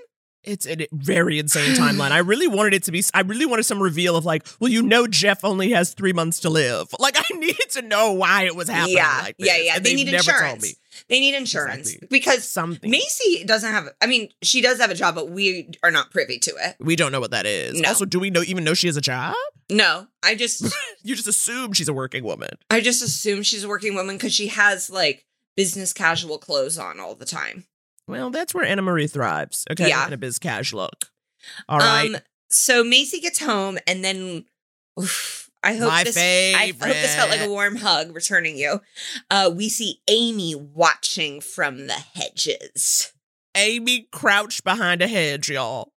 Speaker 3: It's a very insane timeline. I really wanted it to be. I really wanted some reveal of like, well, you know, Jeff only has three months to live. [laughs] Like, I needed to know why it was happening.
Speaker 2: Yeah,
Speaker 3: like
Speaker 2: yeah, yeah. They need
Speaker 3: never told
Speaker 2: insurance.
Speaker 3: me.
Speaker 2: They need insurance
Speaker 3: Exactly.
Speaker 2: because
Speaker 3: Something.
Speaker 2: Macy doesn't have. I mean, she does have a job, but we are not privy to it.
Speaker 3: We don't know what that is.
Speaker 2: No.
Speaker 3: Also, do we know even know she has a job?
Speaker 2: No, I just [laughs]
Speaker 3: You just assume she's a working woman.
Speaker 2: I just assume she's a working woman because she has like business casual clothes on all the time.
Speaker 3: Well, that's where Anna Marie thrives. Okay,
Speaker 2: Yeah.
Speaker 3: in a biz cash look. All right.
Speaker 2: Um, so Macy gets home, and then oof, I hope
Speaker 3: My
Speaker 2: this. I hope this felt like a warm hug returning you. Uh, we see Amy watching from the hedges.
Speaker 3: Amy crouched behind a hedge, y'all.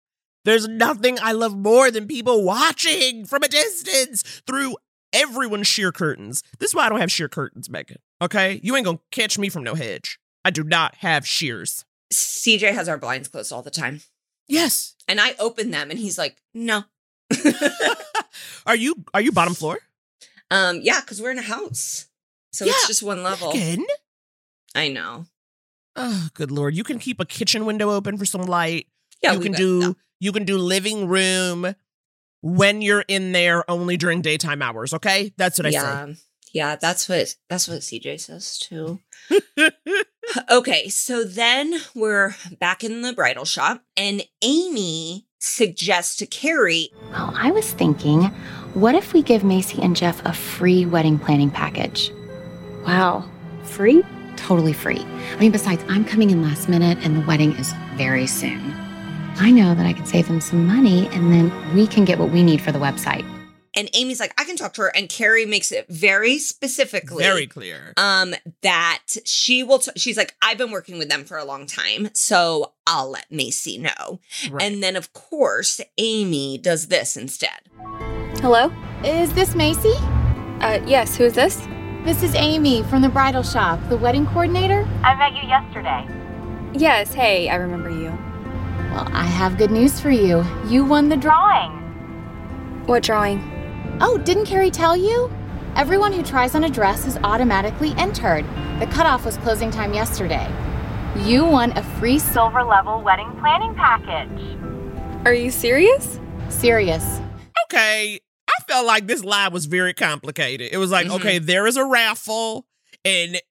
Speaker 3: There's nothing I love more than people watching from a distance through everyone's sheer curtains. This is why I don't have sheer curtains, Megan. Okay? You ain't gonna catch me from no hedge. I do not have shears.
Speaker 2: CJ has our blinds closed all the time,
Speaker 3: Yes.
Speaker 2: and I open them, and he's like, "No." [laughs]
Speaker 3: Are you are you bottom floor?
Speaker 2: Um, yeah, because we're in a house, so
Speaker 3: Yeah,
Speaker 2: it's just one level.
Speaker 3: Megan?
Speaker 2: I know.
Speaker 3: Oh, good lord. You can keep a kitchen window open for some light.
Speaker 2: Yeah,
Speaker 3: you can do
Speaker 2: no.
Speaker 3: you can do living room when you're in there only during daytime hours, okay? That's what I
Speaker 2: yeah, yeah. That's what that's what CJ says too. [laughs] okay, so then we're back in the bridal shop, and Amy suggests to Carrie,
Speaker 10: Well, I was thinking, what if we give Macy and Jeff a free wedding planning package?
Speaker 4: Wow. Free?
Speaker 10: Totally free. I mean, besides, I'm coming in last minute and the wedding is very soon. I know that I could save them some money and then we can get what we need for the website.
Speaker 2: And Amy's like, I can talk to her, and Carrie makes it very specifically,
Speaker 3: Very clear.
Speaker 2: um, that she will. T- she's like, I've been working with them for a long time, so I'll let Macy know.
Speaker 3: Right.
Speaker 2: And then, of course, Amy does this instead.
Speaker 4: Hello?
Speaker 10: Is this Macy?
Speaker 4: Uh, yes, who is this?
Speaker 10: This is Amy from the bridal shop, the wedding coordinator.
Speaker 12: I met you yesterday.
Speaker 4: Yes, hey, I remember you.
Speaker 10: Well, I have good news for you. You won the.
Speaker 12: Drawing.
Speaker 4: What drawing?
Speaker 10: Oh, didn't Carrie tell you? Everyone who tries on a dress is automatically entered. The cutoff was closing time yesterday. You won a free
Speaker 12: Silver level wedding planning package.
Speaker 4: Are you serious?
Speaker 10: serious.
Speaker 3: okay, I felt like this lie was very complicated. It was like,
Speaker 2: Mhm.
Speaker 3: okay, there is a raffle, and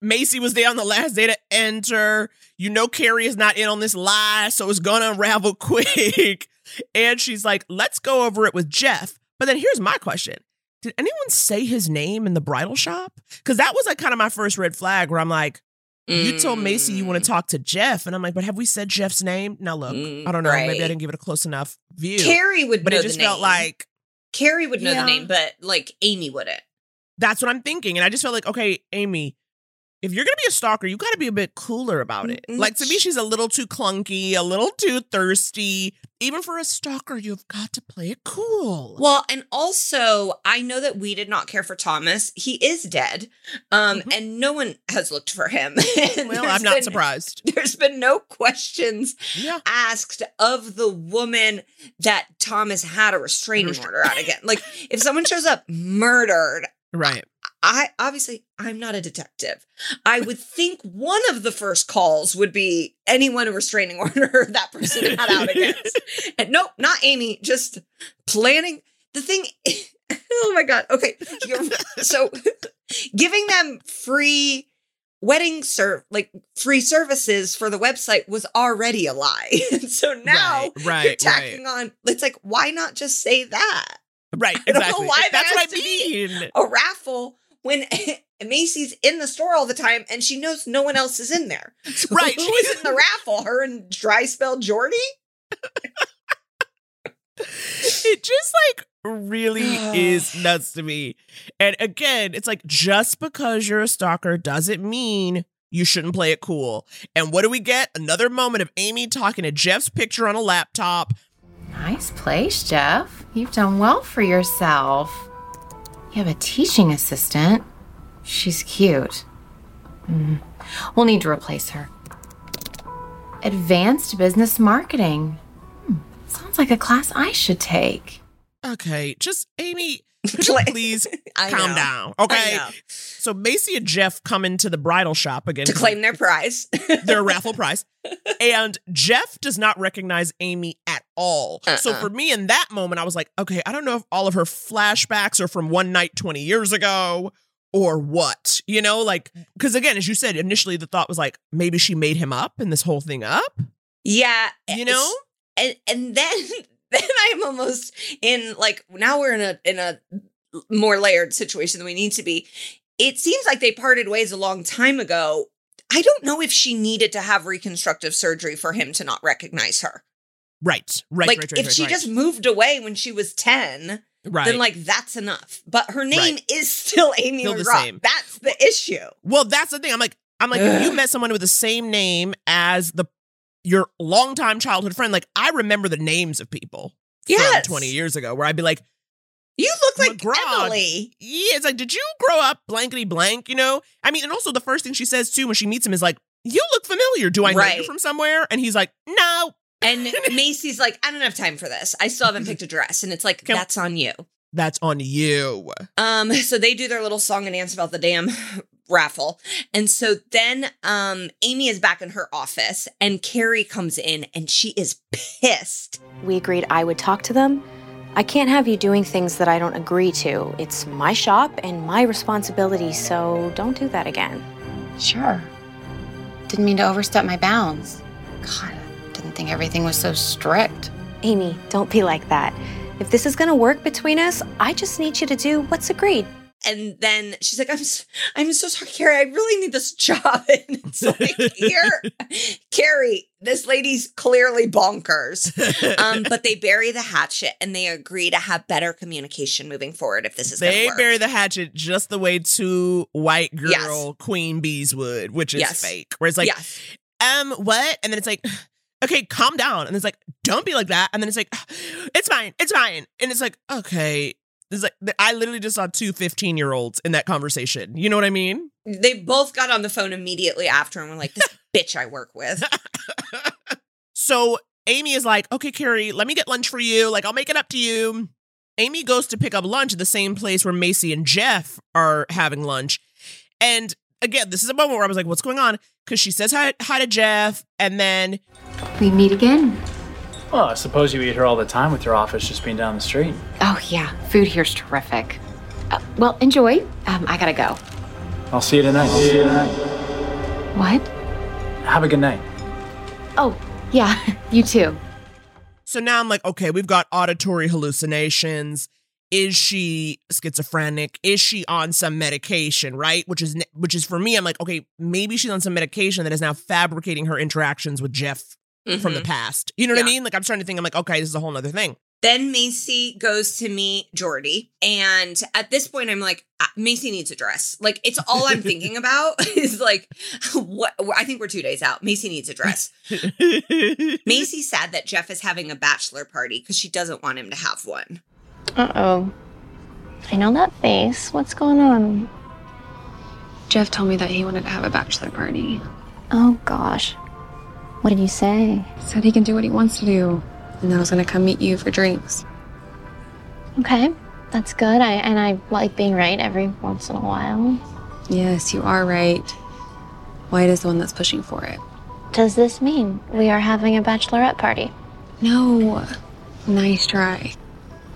Speaker 3: Macy was there on the last day to enter. You know, Carrie is not in on this lie, so it's gonna unravel [laughs] quick. And she's like, let's go over it with Jeff. But then here's my question Did anyone say his name in the bridal shop? Because that was like kind of my first red flag where I'm like, you told Macy you want to talk to Jeff. And I'm like, but have we said Jeff's name? Now, look,
Speaker 2: Mm,
Speaker 3: I don't know. Maybe I didn't give it a close enough view.
Speaker 2: Carrie would
Speaker 3: but
Speaker 2: know
Speaker 3: it just felt like
Speaker 2: Carrie would know
Speaker 3: Yeah.
Speaker 2: the name, but like Amy wouldn't.
Speaker 3: that's what I'm thinking. And I just felt like, okay, Amy, if you're gonna be a stalker, you gotta be a bit cooler about it.
Speaker 2: Mm,
Speaker 3: Like to me, she's a little too clunky, a little too thirsty. Even for a stalker, you've got to play it cool.
Speaker 2: Well, and also, I know that we did not care for Thomas. He is dead, um, and no one has looked for him. [laughs]
Speaker 3: Mm-hmm. Well, I'm not
Speaker 2: been-
Speaker 3: surprised.
Speaker 2: There's been no questions
Speaker 3: Yeah.
Speaker 2: asked of the woman that Thomas had a restraining order out again. Like, if someone shows up murdered,
Speaker 3: Right.
Speaker 2: I obviously I'm not a detective. I would think one of the first calls would be anyone a restraining [laughs] order that person had out against. [laughs] And nope, not Amy, just planning the thing. [laughs] oh my god. Okay. So giving them free wedding serve like free services for the website was already a lie. And so now
Speaker 3: Right, right,
Speaker 2: you're tacking on it's like why not just say that?
Speaker 3: Right.
Speaker 2: I don't know
Speaker 3: Exactly.
Speaker 2: why that
Speaker 3: That's
Speaker 2: has
Speaker 3: what I mean.
Speaker 2: a raffle when [laughs] Macy's in the store all the time and she knows no one else is in there. So
Speaker 3: Right.
Speaker 2: Who is in the [laughs] raffle? Her and dry spell Jordy?
Speaker 3: it just like really is [sighs] nuts to me. And again, it's like just because you're a stalker doesn't mean you shouldn't play it cool. And what do we get? Another moment of Amy talking to Jeff's picture on a laptop.
Speaker 10: Nice place, Jeff. You've done well for yourself. You have a teaching assistant. She's cute. Hmm. We'll need to replace her. Advanced business marketing. Hmm. Sounds like a class I should take.
Speaker 3: Okay, just Amy, [laughs] please calm
Speaker 2: know.
Speaker 3: down. Okay. so Macy and Jeff come into the bridal shop again
Speaker 2: to claim their prize, [laughs]
Speaker 3: their raffle [laughs] prize, and Jeff does not recognize Amy at all. Uh-uh. So for me in that moment, I was like, okay, I don't know if all of her flashbacks are from one night 20 years ago or what, you know, like, because again, as you said, initially the thought was like, maybe she made him up and this whole thing up.
Speaker 2: Yeah.
Speaker 3: You know?
Speaker 2: And, and then, [laughs] then I'm almost in like, now we're in a, in a more layered situation than we need to be. It seems like they parted ways a long time ago. I don't know if she needed to have reconstructive surgery for him to not recognize her.
Speaker 3: Right, right,
Speaker 2: like
Speaker 3: right, right,
Speaker 2: if
Speaker 3: right,
Speaker 2: she just moved away when she was 10,
Speaker 3: Right.
Speaker 2: then like that's enough. But her name is still [laughs] Amy
Speaker 3: Still the
Speaker 2: McGraw.
Speaker 3: same.
Speaker 2: That's the issue.
Speaker 3: Well, that's the thing. I'm like, I'm like, if you met someone with the same name as the your longtime childhood friend, like I remember the names of people
Speaker 2: Yes.
Speaker 3: from 20 years ago, where I'd be like,
Speaker 2: You look like
Speaker 3: McGraw.
Speaker 2: Emily.
Speaker 3: yeah, it's like, did you grow up blankety blank? You know, I mean, and also the first thing she says too when she meets him is like, "You look familiar. Do I know you from somewhere?" And he's like, "No." [laughs]
Speaker 2: And Macy's like, I don't have time for this. I still haven't picked a dress. And it's like,
Speaker 3: Can-
Speaker 2: that's on you.
Speaker 3: That's on you.
Speaker 2: Um, so they do their little song and dance about the damn raffle. And so then um Amy is back in her office and Carrie comes in and she is pissed.
Speaker 9: We agreed I would talk to them. I can't have you doing things that I don't agree to. It's my shop and my responsibility, so don't do that again.
Speaker 10: Sure. Didn't mean to overstep my bounds. God, I didn't think everything was so strict.
Speaker 9: Amy, don't be like that. If this is gonna work between us, I just need you to do what's agreed.
Speaker 2: And then she's like, I'm I'm so sorry, Carrie. I really need this job. [laughs] And it's like, here, [laughs] Carrie, this lady's clearly bonkers. Um, but they bury the hatchet and they agree to have better communication moving forward if this is
Speaker 3: They
Speaker 2: work.
Speaker 3: bury the hatchet just the way two white girl
Speaker 2: Yes.
Speaker 3: queen bees would, which is
Speaker 2: Yes.
Speaker 3: fake. Where it's like,
Speaker 2: yes.
Speaker 3: um, what? And then it's like, [sighs] okay, calm down. And it's like, don't be like that. And then it's like, [sighs] it's fine, it's fine. And it's like, okay. It's like I literally just saw two 15 year olds in that conversation. You know what I mean?
Speaker 2: They both got on the phone immediately after and were like, this [laughs] bitch I work with. [laughs]
Speaker 3: So Amy is like, okay, Carrie, let me get lunch for you. Like, I'll make it up to you. Amy goes to pick up lunch at the same place where Macy and Jeff are having lunch. And again, this is a moment where I was like, what's going on? Because she says hi, hi to Jeff, and then
Speaker 5: We meet again.
Speaker 6: Well, I suppose you eat here all the time with your office just being down the street.
Speaker 10: Oh, yeah. Food here's terrific. Uh, well, enjoy. Um, I gotta go.
Speaker 6: I'll see you tonight. See you tonight.
Speaker 10: What?
Speaker 6: Have a good night.
Speaker 10: Oh, yeah. [laughs] You too.
Speaker 3: So now I'm like, okay, we've got auditory hallucinations. Is she schizophrenic? Is she on some medication, right? Which is which is for me, I'm like, okay, maybe she's on some medication that is now fabricating her interactions with Jeff from the
Speaker 2: Mhm.
Speaker 3: past. You know what I mean? Like I'm starting to think, I'm like, okay, this is a whole nother thing.
Speaker 2: Then Macy goes to meet Jordy. And at this point, I'm like, ah, Macy needs a dress. Like, it's all I'm thinking [laughs] about [laughs] is like, what? I think we're two days out. Macy needs a dress. [laughs] Macy's sad that Jeff is having a bachelor party because she doesn't want him to have one.
Speaker 8: Uh oh. I know that face. What's going on?
Speaker 4: Jeff told me that he wanted to have a bachelor party.
Speaker 8: Oh gosh. What did you say?
Speaker 4: Said he can do what he wants to do. And I was gonna come meet you for drinks.
Speaker 8: Okay, that's good. I and I like being right every once in a while.
Speaker 4: Yes, you are right. Wyatt is the one that's pushing for it.
Speaker 8: Does this mean we are having a bachelorette party?
Speaker 4: No. Nice try.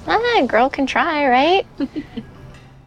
Speaker 8: Ah, a girl can try, right? [laughs]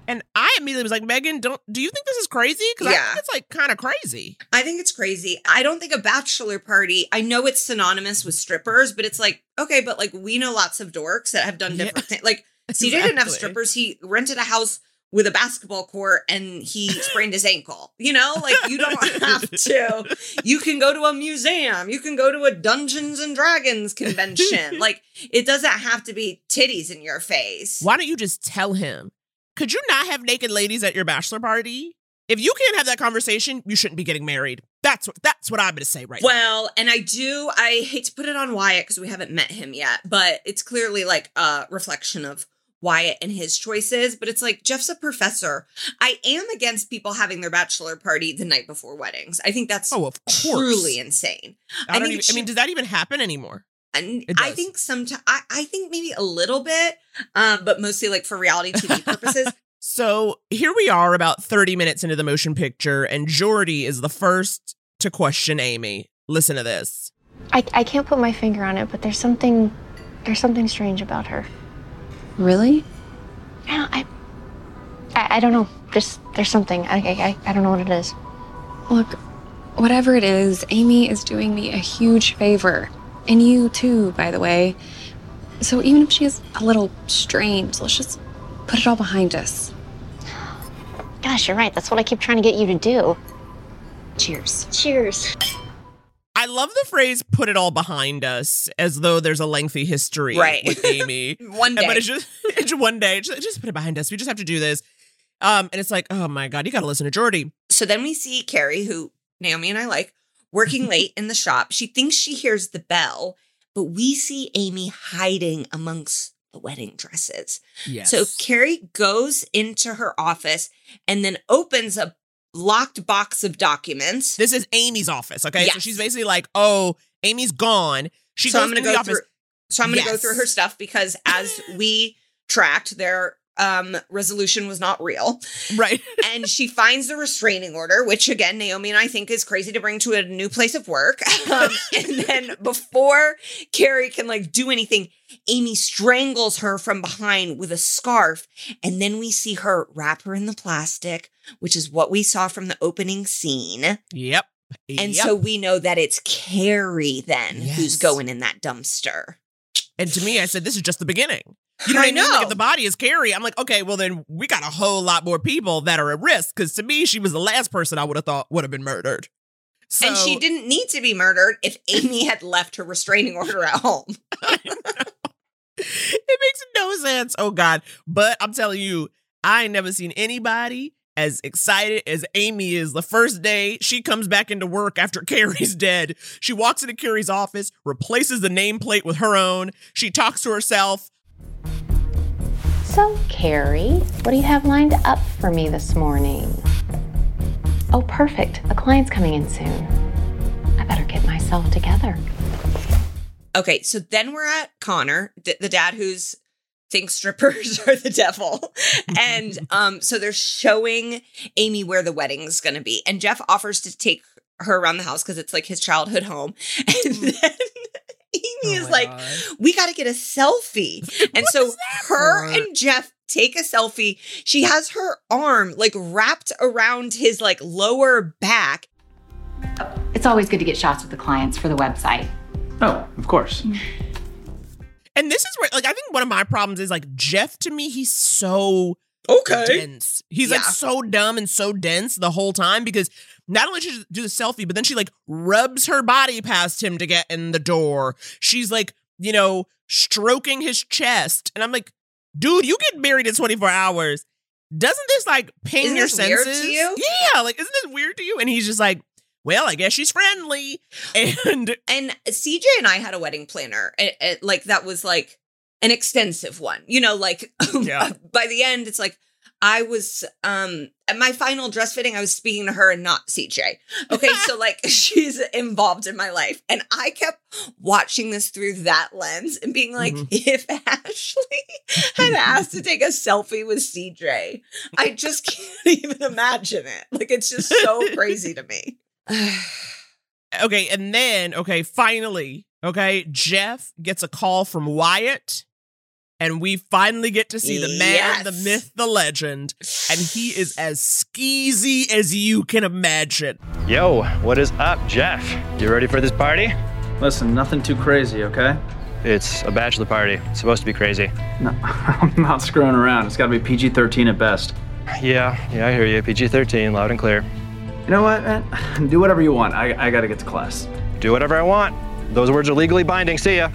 Speaker 3: And I immediately was like, Megan, don't do you think this is crazy? Because I think it's like kind of crazy.
Speaker 2: I think it's crazy. I don't think a bachelor party, I know it's synonymous with strippers, but it's like, okay, but like we know lots of dorks that have done
Speaker 3: Yeah.
Speaker 2: different things. Like, [laughs] CJ didn't have strippers. He rented a house with a basketball court and he sprained his ankle. You know, like you don't [laughs] have to. You can go to a museum. You can go to a Dungeons and Dragons convention. [laughs] like it doesn't have to be titties in your face.
Speaker 3: Why don't you just tell him? Could you not have naked ladies at your bachelor party? If you can't have that conversation, you shouldn't be getting married. That's what that's what I'm gonna say right now.
Speaker 2: Well, and I do, I hate to put it on Wyatt because we haven't met him yet, but it's clearly like a reflection of Wyatt and his choices. But it's like Jeff's a professor. I am against people having their bachelor party the night before weddings. I think that's
Speaker 3: Oh, of course.
Speaker 2: truly insane.
Speaker 3: I, don't even,
Speaker 2: it
Speaker 3: I mean,
Speaker 2: should-
Speaker 3: does that even happen anymore?
Speaker 2: And I think sometimes, I, I think maybe a little bit, um, but mostly like for reality TV [laughs] purposes.
Speaker 3: So here we are about 30 minutes into the motion picture, and Jordy is the first to question Amy. Listen to this.
Speaker 8: I, I can't put my finger on it, but there's something there's something strange about her.
Speaker 4: Really?
Speaker 8: Yeah, I I, I don't know. Just there's something. I, I I don't know what it is.
Speaker 4: Look, whatever it is, Amy is doing me a huge favor. And you too, by the way. So even if she is a little strange, let's just put it all behind us.
Speaker 8: Gosh, you're right. That's what I keep trying to get you to do.
Speaker 4: Cheers.
Speaker 8: Cheers.
Speaker 3: I love the phrase "put it all behind us," as though there's a lengthy history
Speaker 2: Right.
Speaker 3: with Amy. [laughs]
Speaker 2: One day.
Speaker 3: but it's just [laughs] it's one day. Just, just put it behind us. We just have to do this. Um, and it's like, oh my god, you got to listen to Jordy.
Speaker 2: So then we see Carrie, who Naomi and I like, working late in the shop. She thinks she hears the bell, but we see Amy hiding amongst the wedding dresses.
Speaker 3: Yes.
Speaker 2: So Carrie goes into her office and then opens a locked box of documents.
Speaker 3: This is Amy's office. Okay, so she's basically like, oh, Amy's gone. She
Speaker 2: so
Speaker 3: goes
Speaker 2: I'm going
Speaker 3: into
Speaker 2: to
Speaker 3: the
Speaker 2: go
Speaker 3: office.
Speaker 2: through. So I'm going to go through her stuff because as we tracked, their um resolution was not real.
Speaker 3: Right. [laughs]
Speaker 2: and she finds the restraining order, which again, Naomi and I think is crazy to bring to a new place of work. [laughs] Um, and then before Carrie can like do anything, Amy strangles her from behind with a scarf. And then we see her wrap her in the plastic, which is what we saw from the opening scene.
Speaker 3: Yep.
Speaker 2: And
Speaker 3: Yep.
Speaker 2: so we know that it's Carrie then who's going in that dumpster.
Speaker 3: And to me, I said, this is just the beginning. You know what
Speaker 2: I
Speaker 3: I, mean? Like, if the body is Carrie, I'm like, okay, well, then we got a whole lot more people that are at risk. Because to me, she was the last person I would have thought would have been murdered. So,
Speaker 2: and she didn't need to be murdered if Amy had left her restraining order at home. [laughs]
Speaker 3: it makes no sense. Oh, God. But I'm telling you, I ain't never seen anybody as excited as Amy is the first day she comes back into work after [laughs] Carrie's dead. She walks into Carrie's office, replaces the nameplate with her own. She talks to herself.
Speaker 5: So, Carrie, what do you have lined up for me this morning? Oh, perfect. A client's coming in soon. I better get myself together.
Speaker 2: Okay, so then we're at Connor, the, the dad who's thinks strippers [laughs] are the devil. [laughs] And um so they're showing Amy where the wedding's going to be. And Jeff offers to take her around the house cuz it's like his childhood home. [laughs] And then [laughs] Amy oh is like, "We got to get a selfie." [laughs] And so her
Speaker 3: for?
Speaker 2: and Jeff take a selfie. She has her arm like wrapped around his like lower back
Speaker 14: It's always good to get shots with the clients for the website.
Speaker 6: Oh, of course. Mm. [laughs]
Speaker 3: And this is where, like, I think one of my problems is like Jeff. To me, he's so
Speaker 2: okay
Speaker 3: dense. He's like so dumb and so dense the whole time because not only does she do the selfie, but then she like rubs her body past him to get in the door. She's like, you know, stroking his chest, and I'm like, dude, you get married in 24 hours. Doesn't this like ping
Speaker 2: Isn't
Speaker 3: your
Speaker 2: this weird
Speaker 3: senses?
Speaker 2: to you?
Speaker 3: Yeah, like isn't this weird to you? And he's just like, well, I guess she's friendly, [laughs] and
Speaker 2: And CJ and I had a wedding planner. It, it- like that was like an extensive one. You know, like [laughs] by the end, it's like I was um at my final dress fitting, I was speaking to her and not CJ. Okay, so [laughs] like she's involved in my life. And I kept watching this through that lens and being like,
Speaker 3: Mhm. [laughs]
Speaker 2: if Ashley had asked to take a selfie with CJ, I just [laughs] can't even imagine it. Like it's just so crazy to me. [sighs]
Speaker 3: Okay, and then okay, finally, okay, Jeff gets a call from Wyatt, and we finally get to see the man, the myth, the legend, and he is as skeezy as you can imagine.
Speaker 15: Yo, what is up, Jeff? You ready for this party?
Speaker 6: Listen, nothing too crazy, okay?
Speaker 15: It's a bachelor party. It's supposed to be crazy.
Speaker 6: No, [laughs] I'm not screwing around. It's got to be PG 13 at best.
Speaker 15: Yeah, yeah, I hear you. PG 13, loud and clear.
Speaker 6: You know what, man? [sighs] Do whatever you want. I, I got to get to class.
Speaker 15: Do whatever I want. Those words are legally binding. See ya.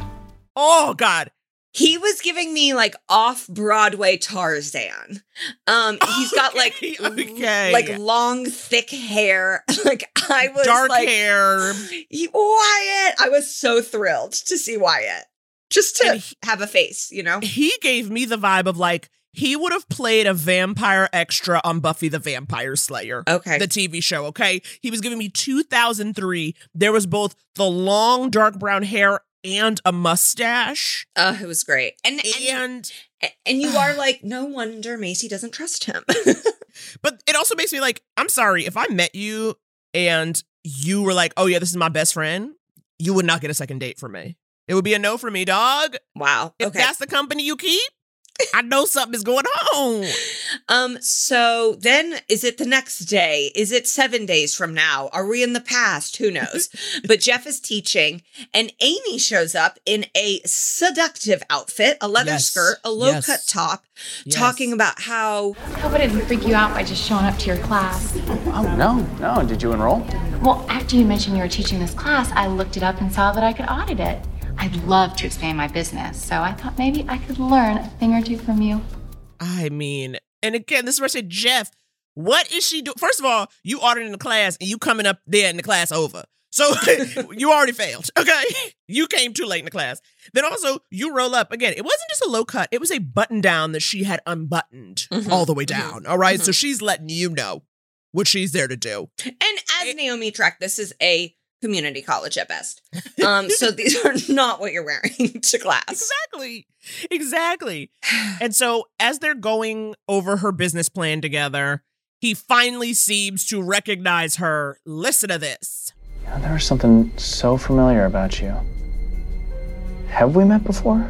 Speaker 3: Oh, God.
Speaker 2: He was giving me like off Broadway Tarzan. Um, he's got like [laughs]
Speaker 3: okay.
Speaker 2: like long, thick hair. [laughs] like I was
Speaker 3: Dark
Speaker 2: like,
Speaker 3: hair.
Speaker 2: "He- Wyatt. I was so thrilled to see Wyatt, just to have a face, you know.
Speaker 3: He gave me the vibe of like he would have played a vampire extra on Buffy the Vampire Slayer.
Speaker 2: Okay.
Speaker 3: The TV show, okay? He was giving me 2003. There was both the long dark brown hair and a mustache.
Speaker 2: Uh, it was great. And
Speaker 3: and
Speaker 2: and you are [sighs] like, no wonder Macy doesn't trust him. [laughs]
Speaker 3: but it also makes me like, I'm sorry, if I met you and you were like, oh yeah, this is my best friend, you would not get a second date from me. It would be a no for me, dog.
Speaker 2: Wow.
Speaker 3: If
Speaker 2: okay.
Speaker 3: that's the company you keep, I know something is going on.
Speaker 2: Um, so then is it the next day? Is it seven days from now? Are we in the past? Who knows? [laughs] but Jeff is teaching, and Amy shows up in a seductive outfit, a leather
Speaker 3: Yes.
Speaker 2: skirt, a low
Speaker 3: Yes.
Speaker 2: cut top,
Speaker 3: Yes.
Speaker 2: talking about how
Speaker 14: Hope I didn't freak you out by just showing up to your class.
Speaker 6: Oh, no, no. Did you enroll?
Speaker 14: Well, after you mentioned you were teaching this class, I looked it up and saw that I could audit it. I'd love to expand my business, so I thought maybe I could learn a thing or two from you.
Speaker 3: I mean, and again, this is where I said, Jeff, what is she doing? First of all, you ordered in the class and you coming up there in the class over. So [laughs] you already failed. [laughs] Okay. You came too late in the class. Then also, you roll up again. It wasn't just a low cut, it was a button down that she had unbuttoned
Speaker 2: Mhm,
Speaker 3: all the way
Speaker 2: mhm,
Speaker 3: down. All right? So
Speaker 2: mhm.
Speaker 3: she's letting you know what she's there to do.
Speaker 2: And as Naomi tracked, this is a community college at best. Um, so [laughs] these are not what you're wearing [laughs] to class.
Speaker 3: Exactly. Exactly. and so as they're going over her business plan together, he finally seems to recognize her. Listen to this.
Speaker 6: You know, there was something so familiar about you. Have we met before?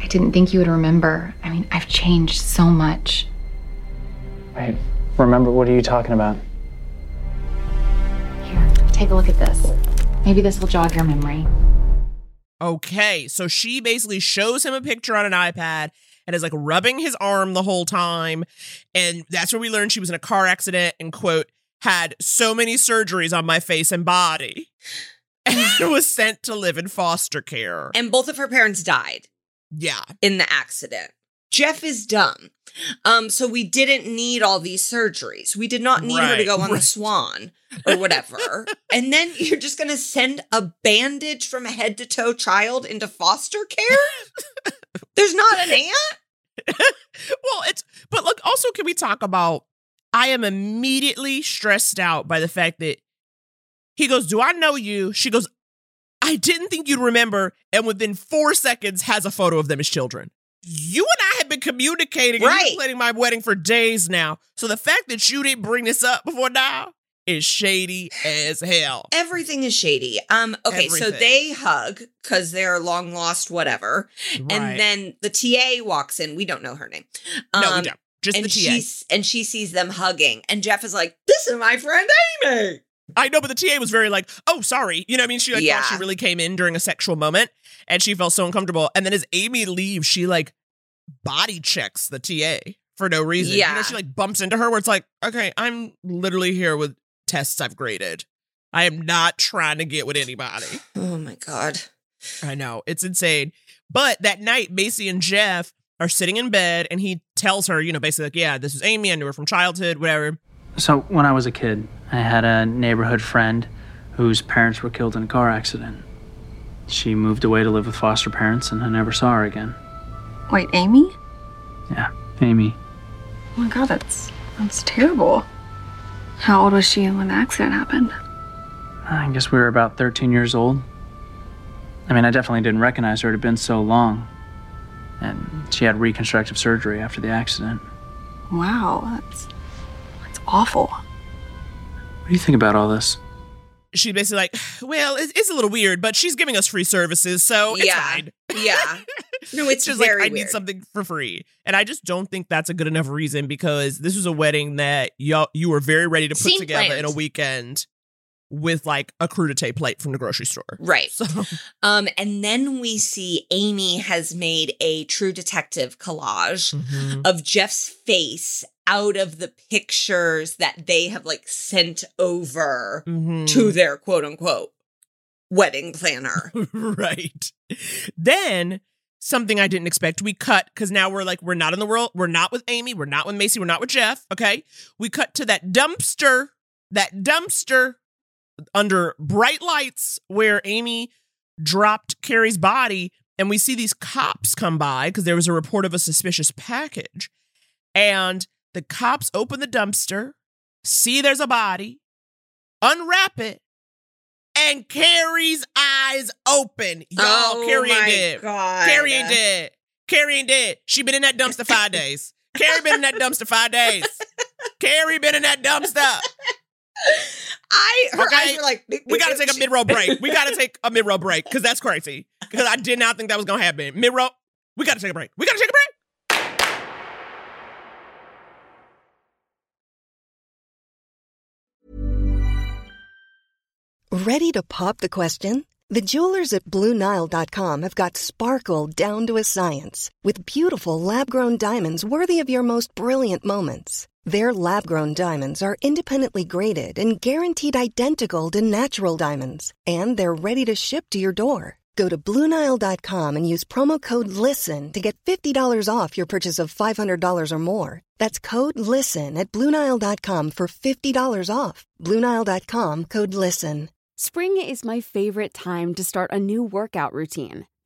Speaker 14: I didn't think you would remember. I mean, I've changed so much.
Speaker 6: Wait, remember, what are you talking about?
Speaker 14: Here, take a look at this. Maybe this will jog your memory.
Speaker 3: Okay, so she basically shows him a picture on an iPad and is like rubbing his arm the whole time. And that's where we learned she was in a car accident and, quote, had so many surgeries on my face and body [laughs] and was sent to live in foster care.
Speaker 2: And both of her parents died
Speaker 3: Yeah.
Speaker 2: in the accident. Jeff is dumb. Um, so we didn't need all these surgeries. We did not need her to go on the swan or whatever. [laughs] and then you're just gonna send a bandage from a head to toe child into foster care? There's not an aunt? [laughs]
Speaker 3: well, it's but look, also can we talk about I am immediately stressed out by the fact that he goes, Do I know you? She goes, I didn't think you'd remember, and within four seconds has a photo of them as children. You and I have been communicating and
Speaker 2: Right.
Speaker 3: you've planning my wedding for days now. So the fact that you didn't bring this up before now is shady as hell.
Speaker 2: Everything is shady. Um, okay, so they hug because they're long lost, whatever.
Speaker 3: Right.
Speaker 2: And then the TA walks in. We don't know her name.
Speaker 3: No, we
Speaker 2: Um,
Speaker 3: don't. Just
Speaker 2: and
Speaker 3: the TA.
Speaker 2: And she sees them hugging. And Jeff is like, This is my friend Amy.
Speaker 3: I know, but the TA was very like, oh, sorry. You know what I mean? She like
Speaker 2: Yeah.
Speaker 3: she really came in during a sexual moment and she felt so uncomfortable. And then as Amy leaves, she like body checks the TA for no reason. You
Speaker 2: Yeah.
Speaker 3: know, she like bumps into her where it's like, okay, I'm literally here with tests I've graded. I am not trying to get with anybody.
Speaker 2: Oh my God.
Speaker 3: I know. It's insane. But that night, Macy and Jeff are sitting in bed and he tells her, you know, basically like, yeah, this is Amy. I knew her from childhood, whatever.
Speaker 6: So, when I was a kid, I had a neighborhood friend whose parents were killed in a car accident. She moved away to live with foster parents, and I never saw her again.
Speaker 4: Wait, Amy?
Speaker 6: Yeah, Amy.
Speaker 4: Oh my god, that's that's terrible. How old was she when the accident happened?
Speaker 6: I guess we were about 13 years old. I mean, I definitely didn't recognize her. It had been so long. And she had reconstructive surgery after the accident.
Speaker 4: Wow, that's that's awful.
Speaker 6: What do you think about all this?
Speaker 3: She's basically like, well, it's, it's a little weird, but she's giving us free services, so it's
Speaker 2: Yeah.
Speaker 3: fine.
Speaker 2: Yeah. [laughs] No, it's
Speaker 3: just
Speaker 2: very
Speaker 3: like I need something for free, and I just don't think that's a good enough reason because this was a wedding that y'all you were very ready to put
Speaker 2: Seemed
Speaker 3: together in a weekend with like a crudité plate from the grocery store.
Speaker 2: Right.
Speaker 3: So [laughs]
Speaker 2: Um, and then we see Amy has made a true detective collage
Speaker 3: Mm-hmm.
Speaker 2: of Jeff's face out of the pictures that they have like sent over
Speaker 3: Mm-hmm.
Speaker 2: to their quote unquote wedding planner. [laughs]
Speaker 3: right. Then something I didn't expect. We cut because now we're like we're not in the world. We're not with Amy. We're not with Macy. We're not with Jeff. Okay. We cut to that dumpster. That dumpster under bright lights where Amy dropped Carrie's body, and we see these cops come by because there was a report of a suspicious package, and the cops open the dumpster, see there's a body, unwrap it, and Carrie's eyes open. Y'all,
Speaker 2: Oh
Speaker 3: Carrie ain't dead.
Speaker 2: God.
Speaker 3: Carrie ain't dead. Carrie ain't dead. She been in that dumpster five days. Carrie been in that dumpster five days. [laughs] Carrie been in that dumpster.
Speaker 2: I her
Speaker 3: Okay.
Speaker 2: eyes were like
Speaker 3: We gotta take a mid roll break. We gotta [laughs] take a mid roll break because that's crazy. Because I did not think that was gonna happen. Mid roll. We gotta take a break. We gotta take a break.
Speaker 16: Ready to pop the question? The jewelers at BlueNile.com have got sparkle down to a science with beautiful lab grown diamonds worthy of your most brilliant moments. Their lab grown diamonds are independently graded and guaranteed identical to natural diamonds, and they're ready to ship to your door. Go to BlueNile.com and use promo code LISTEN to get $50 off your purchase of $500 or more. That's code LISTEN at BlueNile.com for $50 off. BlueNile.com code LISTEN.
Speaker 17: Spring is my favorite time to start a new workout routine.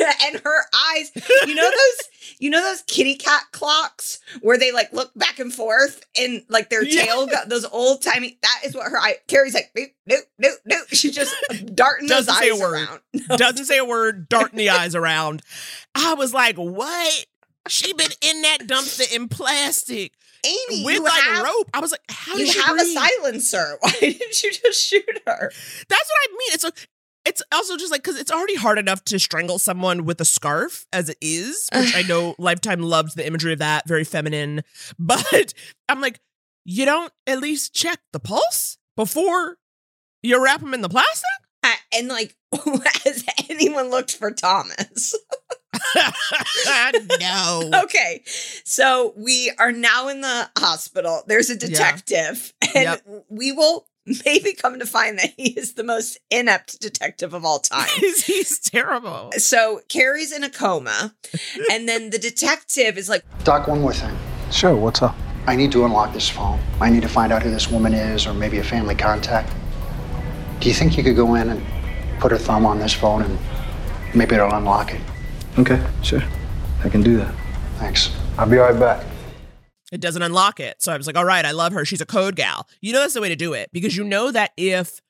Speaker 2: [laughs] and her eyes. You know those, you know those kitty cat clocks where they like look back and forth, and like their tail got those old timey. That is what her eye. Carrie's like, nope, nope, nope, nope. She's just darting those
Speaker 3: Doesn't say
Speaker 2: eyes
Speaker 3: a word.
Speaker 2: around. [laughs]
Speaker 3: Doesn't say a word. Darting the [laughs] eyes around. I was like, what? She been in that dumpster in plastic.
Speaker 2: Amy,
Speaker 3: with like
Speaker 2: have-
Speaker 3: rope. I was like, how
Speaker 2: you
Speaker 3: did she
Speaker 2: have
Speaker 3: breathe?
Speaker 2: a silencer. Why didn't you just shoot her?
Speaker 3: That's what I mean. It's a, it's also just like because it's already hard enough to strangle someone with a scarf as it is, which I [sighs] know Lifetime loves the imagery of that, very feminine. [laughs] But I'm like, you don't at least check the pulse before you wrap them in the plastic.
Speaker 2: Uh, And like, [laughs] has anyone looked for Thomas? [laughs]
Speaker 3: no.
Speaker 2: Okay. So we are now in the hospital. There's a detective, and we will [laughs] maybe come to find that he is the most inept detective of all time. [laughs]
Speaker 3: he's, he's terrible.
Speaker 2: So Carrie's in a coma, [laughs] and then the detective is like,
Speaker 18: Doc, one more thing.
Speaker 13: Sure, what's up?
Speaker 18: I need to unlock this phone. I need to find out who this woman is or maybe a family contact. Do you think you could go in and put her thumb on this phone and maybe it'll unlock it?
Speaker 13: Okay, sure. I can do that.
Speaker 18: Thanks.
Speaker 13: I'll be right back.
Speaker 3: It doesn't unlock it. So I was like, all right, I love her. She's a code gal. You know, that's the way to do it because you know that if,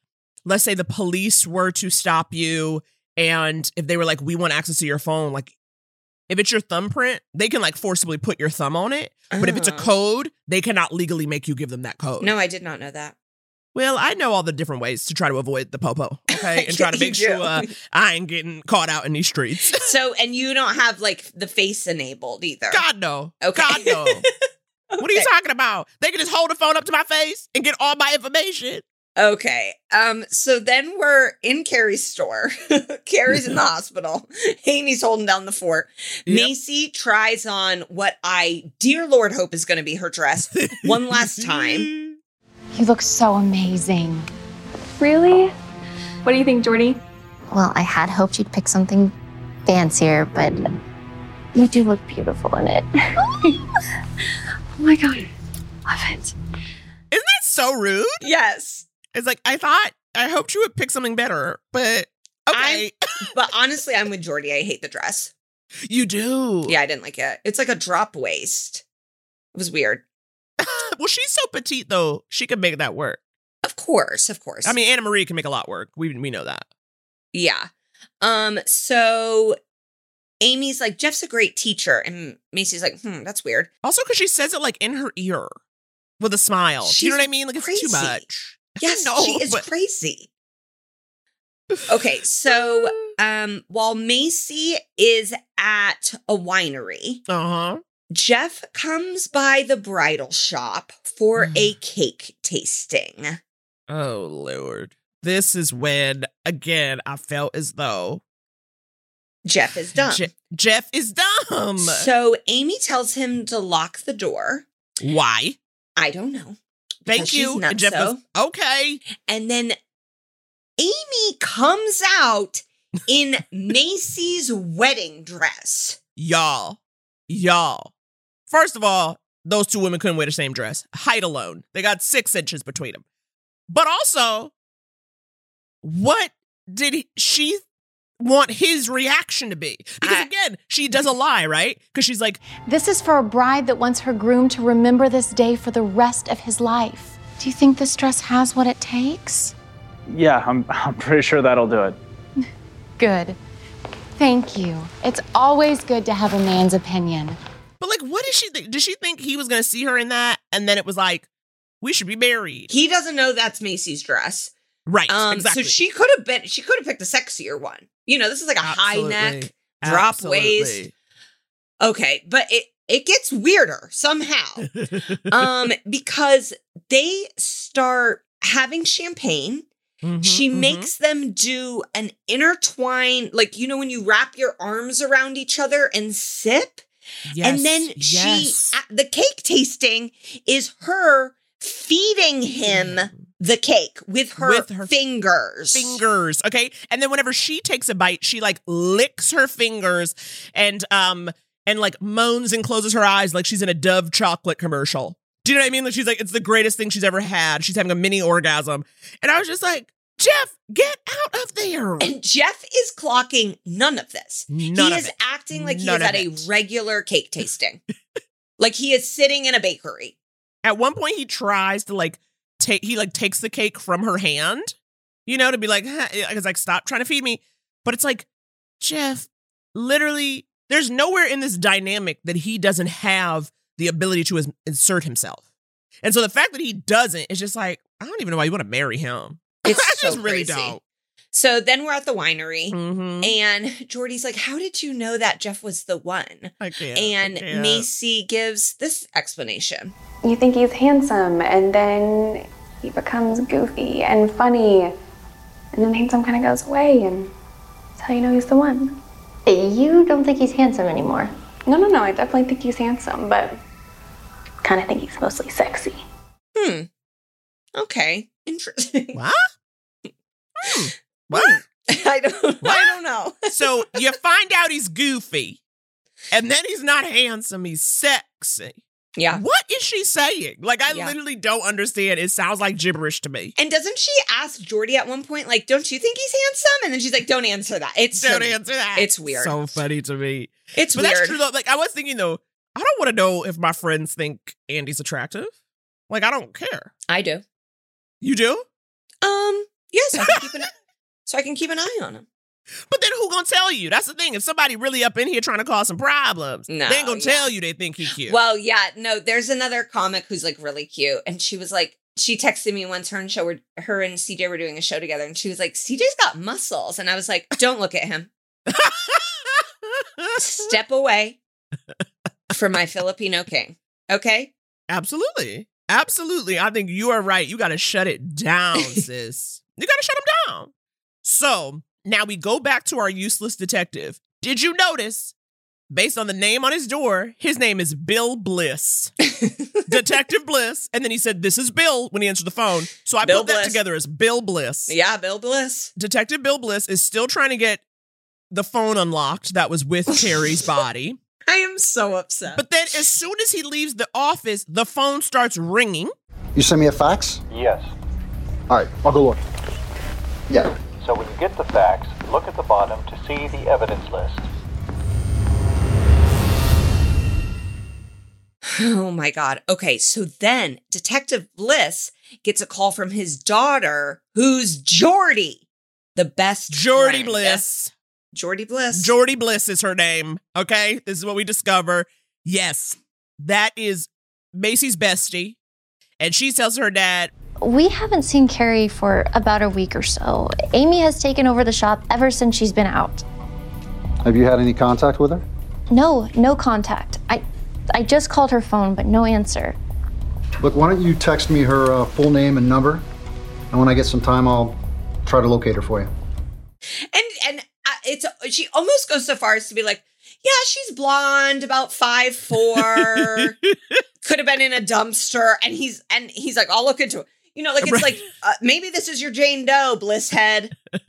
Speaker 3: let's say, the police were to stop you and if they were like, we want access to your phone, like, if it's your thumbprint, they can like forcibly put your thumb on it. But if it's a
Speaker 2: Oh.
Speaker 3: code, they cannot legally make you give them that code.
Speaker 2: "No, I did not know that."
Speaker 3: Well, I know all the different ways to try to avoid the popo, [laughs] okay? And try to make sure uh, I ain't getting caught out in these streets.
Speaker 2: So, and you don't have like the face enabled either.
Speaker 3: God, no.
Speaker 2: Okay.
Speaker 3: God, no. [laughs] What are you talking about? They can just hold the phone up to my face and get all my information.
Speaker 2: Okay. Um, so then we're in Carrie's store. [laughs] Carrie's in the [laughs] hospital. Amy's holding down the fort. Macy tries on what I, dear Lord, hope is going to be her dress one last time. [laughs]
Speaker 14: You look so amazing.
Speaker 8: Really? What do you think, Jordy?
Speaker 9: Well, I had hoped you'd pick something fancier, but you do look beautiful in it.
Speaker 8: Oh my god. Love it.
Speaker 3: Isn't that so rude?
Speaker 2: Yes.
Speaker 3: It's like, I thought, I hoped you would pick something better, but okay. [laughs]
Speaker 2: but honestly, I'm with Jordy. I hate the dress.
Speaker 3: You do?
Speaker 2: Yeah, I didn't like it. It's like a drop waist. It was weird. [laughs]
Speaker 3: well, she's so petite, though. She can make that work.
Speaker 2: Of course, of course.
Speaker 3: I mean, Anna Marie can make a lot work. We, we know that.
Speaker 2: Yeah. Um, so Amy's like, Jeff's a great teacher. And Macy's like, hmm, that's weird.
Speaker 3: Also, because she says it like in her ear with a smile. Do you know what I mean? Like, it's too much. [laughs]
Speaker 2: Yes,
Speaker 3: No,
Speaker 2: she is
Speaker 3: but-
Speaker 2: crazy. Okay, so [laughs] um while Macy is at a winery,
Speaker 3: uh-huh.
Speaker 2: Jeff comes by the bridal shop for a cake tasting.
Speaker 3: Oh, Lord. This is when, again, I felt as though
Speaker 2: Jeff is dumb.
Speaker 3: Je- Jeff is dumb.
Speaker 2: So Amy tells him to lock the door.
Speaker 3: Why?
Speaker 2: I don't know.
Speaker 3: Thank you. And Jeff goes, okay.
Speaker 2: And then Amy comes out in [laughs] Macy's wedding dress.
Speaker 3: Y'all, y'all, First of all, those two women couldn't wear the same dress. Height alone, they got six inches between them. But also, what did he, she want his reaction to be? Because again, she does a lie, right? Because she's like,
Speaker 14: This is for a bride that wants her groom to remember this day for the rest of his life. Do you think this dress has what it takes?
Speaker 6: Yeah, I'm, [laughs] I'm pretty sure that'll do it. [laughs]
Speaker 14: Good. Thank you. It's always good to have a man's opinion.
Speaker 3: but like, what did she think? Did she think he was going to see her in that? And then it was like, we should be married.
Speaker 2: He doesn't know that's Macy's dress.
Speaker 3: Right.
Speaker 2: Um,
Speaker 3: exactly.
Speaker 2: So she could have been, she could have picked a sexier one. You know, this is like a high neck, drop waist. Okay, but it it gets weirder somehow. [laughs] um, because they start having champagne.
Speaker 3: Mm-hmm,
Speaker 2: She makes them do an intertwine, like you know, when you wrap your arms around each other and sip. Yes, and then
Speaker 3: Yes,
Speaker 2: she, the cake tasting is her feeding him the cake with her,
Speaker 3: With her
Speaker 2: fingers.
Speaker 3: fingers okay and then whenever she takes a bite she like licks her fingers and um and like moans and closes her eyes like she's in a dove chocolate commercial do you know what i mean like she's like it's the greatest thing she's ever had she's having a mini orgasm and i was just like jeff get out of there
Speaker 2: And Jeff is clocking none of this.
Speaker 3: None
Speaker 2: he
Speaker 3: of
Speaker 2: is
Speaker 3: it.
Speaker 2: acting like he is at a regular cake [laughs] tasting. like he is sitting in a bakery.
Speaker 3: at one point he tries to like take he like takes the cake from her hand you know to be like huh, it's like stop trying to feed me but it's like jeff literally there's nowhere in this dynamic that he doesn't have the ability to insert himself and so the fact that he doesn't is just like i don't even know why you want to marry him [laughs]
Speaker 2: It's
Speaker 3: i
Speaker 2: so
Speaker 3: just really
Speaker 2: crazy.
Speaker 3: don't
Speaker 2: So then we're at the winery,
Speaker 3: Mhm.
Speaker 2: and Jordy's like, How did you know that Jeff was the one?
Speaker 3: I can't, I
Speaker 2: and
Speaker 3: can't.
Speaker 2: Macy gives this explanation.
Speaker 4: You think he's handsome, and then he becomes goofy and funny, and then handsome kind of goes away, and that's how you know he's the one.
Speaker 8: You don't think he's handsome anymore?
Speaker 4: No, no, no, I definitely think he's handsome, but kind of think he's mostly sexy.
Speaker 2: Hmm. Okay. Interesting.
Speaker 3: what Hmm. what [laughs]
Speaker 2: I don't I don't know. [laughs]
Speaker 3: so you find out he's goofy and then he's not handsome he's sexy
Speaker 2: Yeah.
Speaker 3: what is she saying like i
Speaker 2: Yeah.
Speaker 3: literally don't understand it sounds like gibberish to me
Speaker 2: And doesn't she ask Jordy at one point, like, don't you think he's handsome? And then she's like, don't answer that. It's
Speaker 3: don't
Speaker 2: so-
Speaker 3: answer that
Speaker 2: It's weird.
Speaker 3: so funny to me
Speaker 2: it's
Speaker 3: but
Speaker 2: weird.
Speaker 3: that's true though like i was thinking though i don't want to know if my friends think andy's attractive like i don't care
Speaker 2: I do.
Speaker 3: you do
Speaker 2: Um, yes, I can an [laughs] so I can keep an eye on him.
Speaker 3: But then who gonna tell you that's the thing if somebody really up in here trying to cause some problems
Speaker 2: No,
Speaker 3: they ain't gonna
Speaker 2: yeah.
Speaker 3: tell you they think he cute
Speaker 2: Well, yeah, no, there's another comic who's like really cute. And she was like, she texted me once her and show were her and CJ were doing a show together, and she was like, CJ's got muscles. And I was like, don't look at him. Step away from my Filipino king. Okay?
Speaker 3: Absolutely. Absolutely. I think you are right. You got to shut it down, [laughs] sis. You got to shut him down. So now we go back to our useless detective. Did you notice, based on the name on his door, his name is Bill Bliss? [laughs] Detective Bliss. And then he said, This is Bill when he answered the phone. So I
Speaker 2: Bill
Speaker 3: put that
Speaker 2: Bliss.
Speaker 3: together as Bill Bliss.
Speaker 2: Yeah, Bill Bliss.
Speaker 3: Detective Bill Bliss is still trying to get the phone unlocked that was with [laughs] Carrie's body.
Speaker 2: I am so upset.
Speaker 3: But then as soon as he leaves the office, the phone starts ringing.
Speaker 18: You send me a fax?
Speaker 15: Yes.
Speaker 18: All right, I'll go look. Yeah.
Speaker 15: So when you get the fax, look at the bottom to see the evidence list.
Speaker 2: Oh my God. Okay. So then Detective Bliss gets a call from his daughter, who's Jordy, the best
Speaker 3: Jordy
Speaker 2: friend.
Speaker 3: Bliss.
Speaker 2: Jordy Bliss.
Speaker 3: Jordy Bliss is her name. Okay. This is what we discover. Yes, that is Macy's bestie. And she tells her dad,
Speaker 8: We haven't seen Carrie for about a week or so. Amy has taken over the shop ever since she's been out.
Speaker 18: Have you had any contact with her?
Speaker 8: No, no contact. I I just called her phone, but no answer.
Speaker 18: Look, why don't you text me her uh, full name and number? And when I get some time, I'll try to locate her for you.
Speaker 2: And and uh, it's she almost goes so far as to be like, yeah, she's blonde, about five four, [laughs] could have been in a dumpster, and he's and he's like, I'll look into it. You know, like it's
Speaker 3: Right.
Speaker 2: like uh, maybe this is your Jane Doe, Bliss head. [laughs]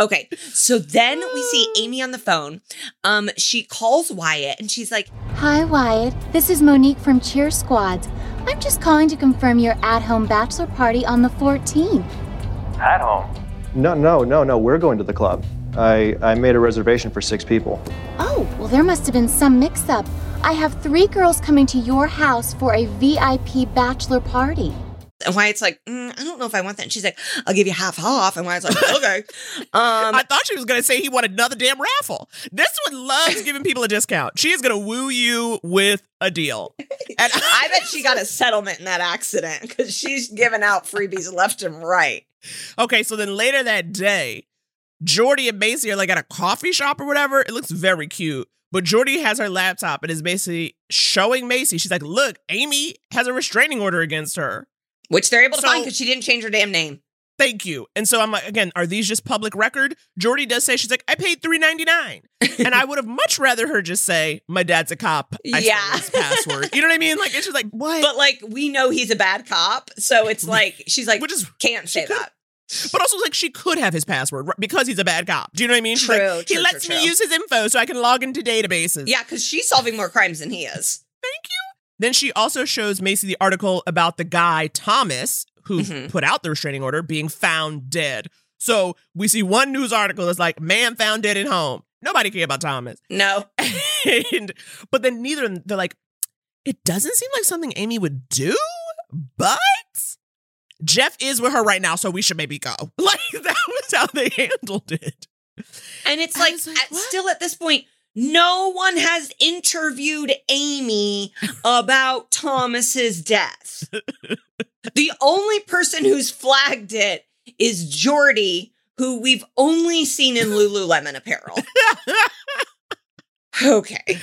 Speaker 2: Okay, so then we see Amy on the phone. Um, she calls Wyatt and she's like,
Speaker 19: Hi, Wyatt. This is Monique from Cheer Squads. I'm just calling to confirm your at home bachelor party on the 14th.
Speaker 15: At home? No, no, no, no. We're going to the club. I, I made a reservation for six people.
Speaker 19: Oh, well, there must have been some mix up. I have three girls coming to your house for a VIP bachelor party.
Speaker 2: And Wyatt's like, mm, I don't know if I want that. And she's like, I'll give you half off. And Wyatt's like, okay. [laughs] Um,
Speaker 3: I thought she was going to say he wanted another damn raffle. This one loves giving people a discount. She is going to woo you with a deal.
Speaker 2: and [laughs] I bet she got a settlement in that accident because she's giving out freebies left and right.
Speaker 3: Okay, so then later that day, Jordy and Macy are like at a coffee shop or whatever. It looks very cute. But Jordy has her laptop and is basically showing Macy. She's like, look, Amy has a restraining order against her.
Speaker 2: Which they're able to
Speaker 3: So-
Speaker 2: find because she didn't change her damn name.
Speaker 3: Thank you. And so I'm like, again, are these just public record? Jordy does say she's like, I paid three ninety nine, and I [laughs] would have much rather her just say, my dad's a cop. I
Speaker 2: Yeah.
Speaker 3: his password. You know what I mean? Like it's just like what?
Speaker 2: But like we know he's a bad cop, so it's [laughs] like she's like, which is can't say that.
Speaker 3: But also, like, she could have his password because he's a bad cop. Do you know what I mean? She's like,
Speaker 2: True,
Speaker 3: he lets
Speaker 2: true,
Speaker 3: me
Speaker 2: true.
Speaker 3: use his info so I can log into databases.
Speaker 2: Yeah, because she's solving more crimes than he is.
Speaker 3: Then she also shows Macy the article about the guy, Thomas, who
Speaker 2: Mm-hmm.
Speaker 3: put out the restraining order, being found dead. So we see one news article that's like, man found dead at home. Nobody care about Thomas.
Speaker 2: No. [laughs]
Speaker 3: and, but then neither of them, they're like, it doesn't seem like something Amy would do, but Jeff is with her right now, so we should maybe go. [laughs] Like, that was how they [laughs] handled it.
Speaker 2: And it's like, at, still at this point, no one has interviewed Amy about Thomas's death. [laughs] the only person who's flagged it is Jordy, who we've only seen in Lululemon apparel. [laughs] okay.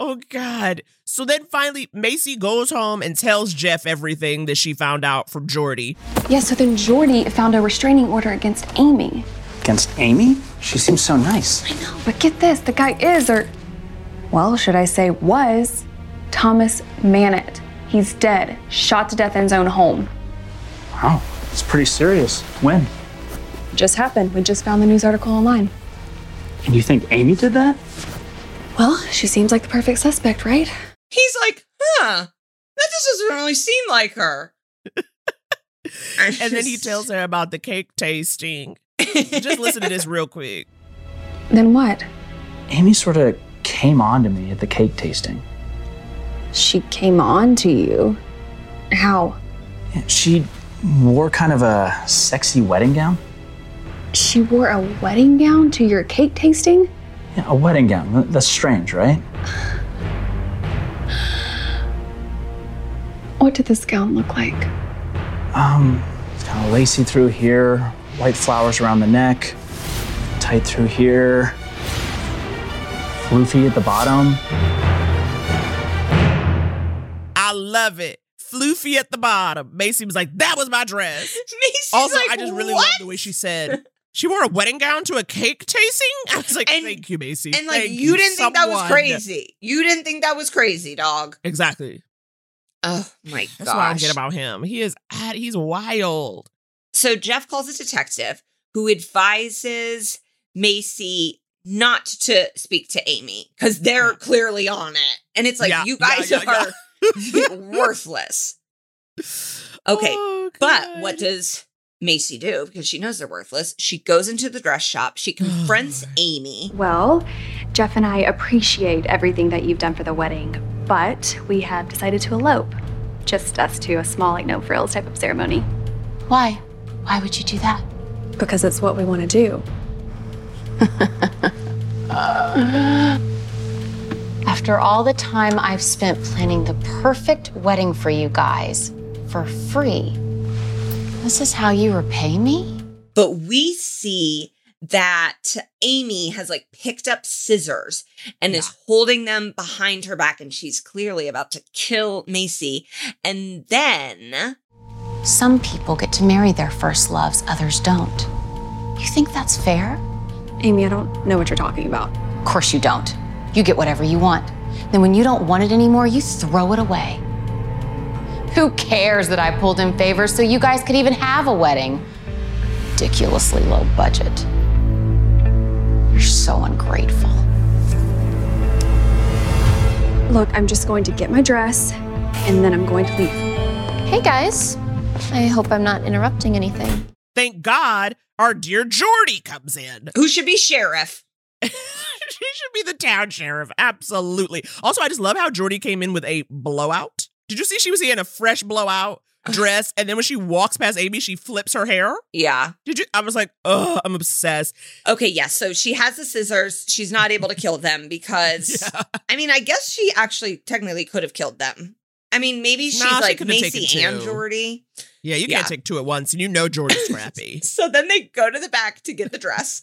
Speaker 3: Oh God. So then finally Macy goes home and tells Jeff everything that she found out from Jordy.
Speaker 4: Yeah, so then Jordy found a restraining order against Amy.
Speaker 6: Against Amy? She seems so nice.
Speaker 4: I know, but get this, the guy is, or, well, should I say was, Thomas Mannett. He's dead, shot to death in his own home.
Speaker 6: Wow, it's pretty serious. When?
Speaker 4: Just happened. We just found the news article online.
Speaker 6: And you think Amy did that?
Speaker 4: Well, she seems like the perfect suspect, right?
Speaker 2: He's like, huh, that just doesn't really seem like her. [laughs]
Speaker 3: And then he tells her about the cake tasting. Just listen to this real quick.
Speaker 4: Then what?
Speaker 6: Amy sort of came on to me at the cake tasting.
Speaker 4: She came on to you. How?
Speaker 6: She wore kind of a sexy wedding gown.
Speaker 4: She wore a wedding gown to your cake tasting?
Speaker 6: Yeah, a wedding gown. That's strange, right?
Speaker 4: What did this gown look like?
Speaker 6: Um, it's kind of lacy through here, white flowers around the neck, tight through here, floofy at the bottom.
Speaker 3: I love it. Floofy at the bottom. Macy was like, that was my dress. [laughs]
Speaker 2: Macy's
Speaker 3: also,
Speaker 2: like,
Speaker 3: I just really
Speaker 2: "What?"
Speaker 3: love the way she said, she wore a wedding gown to a cake tasting? I was like, thank you, Macy.
Speaker 2: And like,
Speaker 3: Thank
Speaker 2: you didn't think that was crazy. You didn't think that was crazy, dog.
Speaker 3: Exactly.
Speaker 2: Oh my
Speaker 3: That's what I
Speaker 2: gosh.
Speaker 3: get about him. He is, he's wild.
Speaker 2: So Jeff calls a detective who advises Macy not to speak to Amy because they're clearly on it. And it's like,
Speaker 3: Yeah,
Speaker 2: you guys
Speaker 3: yeah, yeah.
Speaker 2: are [laughs] worthless. Okay.
Speaker 3: Oh,
Speaker 2: but what does Macy do? Because she knows they're worthless. She goes into the dress shop. She oh, confronts Amy.
Speaker 4: Well, Jeff and I appreciate everything that you've done for the wedding, but we have decided to elope. Just us two, a small, like, no frills type of ceremony.
Speaker 10: Why? Why would you do that?
Speaker 4: Because it's what we want to do. [laughs]
Speaker 10: After all the time I've spent planning the perfect wedding for you guys for free, this is how you repay me?
Speaker 2: But we see that Amy has like picked up scissors and is holding them behind her back, and she's clearly about to kill Macy. And then
Speaker 10: Some people get to marry their first loves, others don't. You think that's fair?
Speaker 4: Amy, I don't know what you're talking about.
Speaker 10: Of course you don't. You get whatever you want. Then when you don't want it anymore, you throw it away. Who cares that I pulled in favors so you guys could even have a wedding? Ridiculously low budget.
Speaker 9: You're so ungrateful.
Speaker 4: Look, I'm just going to get my dress and then I'm going to leave.
Speaker 8: Hey guys. I hope I'm not interrupting anything.
Speaker 3: Thank God our dear Jordy comes in.
Speaker 2: Who should be sheriff? [laughs]
Speaker 3: she should be the town sheriff. Absolutely. Also, I just love how Jordy came in with a blowout. Did you see she was in a fresh blowout dress? And then when she walks past Amy, she flips her hair.
Speaker 2: Yeah.
Speaker 3: Did you? I was like, oh, I'm obsessed.
Speaker 2: Okay, yes. So she has the scissors. She's not able to kill them [laughs] because, yeah. I mean, I guess she actually technically could have killed them. I mean, maybe she's
Speaker 3: Nah, she
Speaker 2: like
Speaker 3: could
Speaker 2: Macy and
Speaker 3: two.
Speaker 2: Jordy.
Speaker 3: Yeah, you can't take two at once, and you know Jordy's [laughs] scrappy.
Speaker 2: So then they go to the back to get the dress.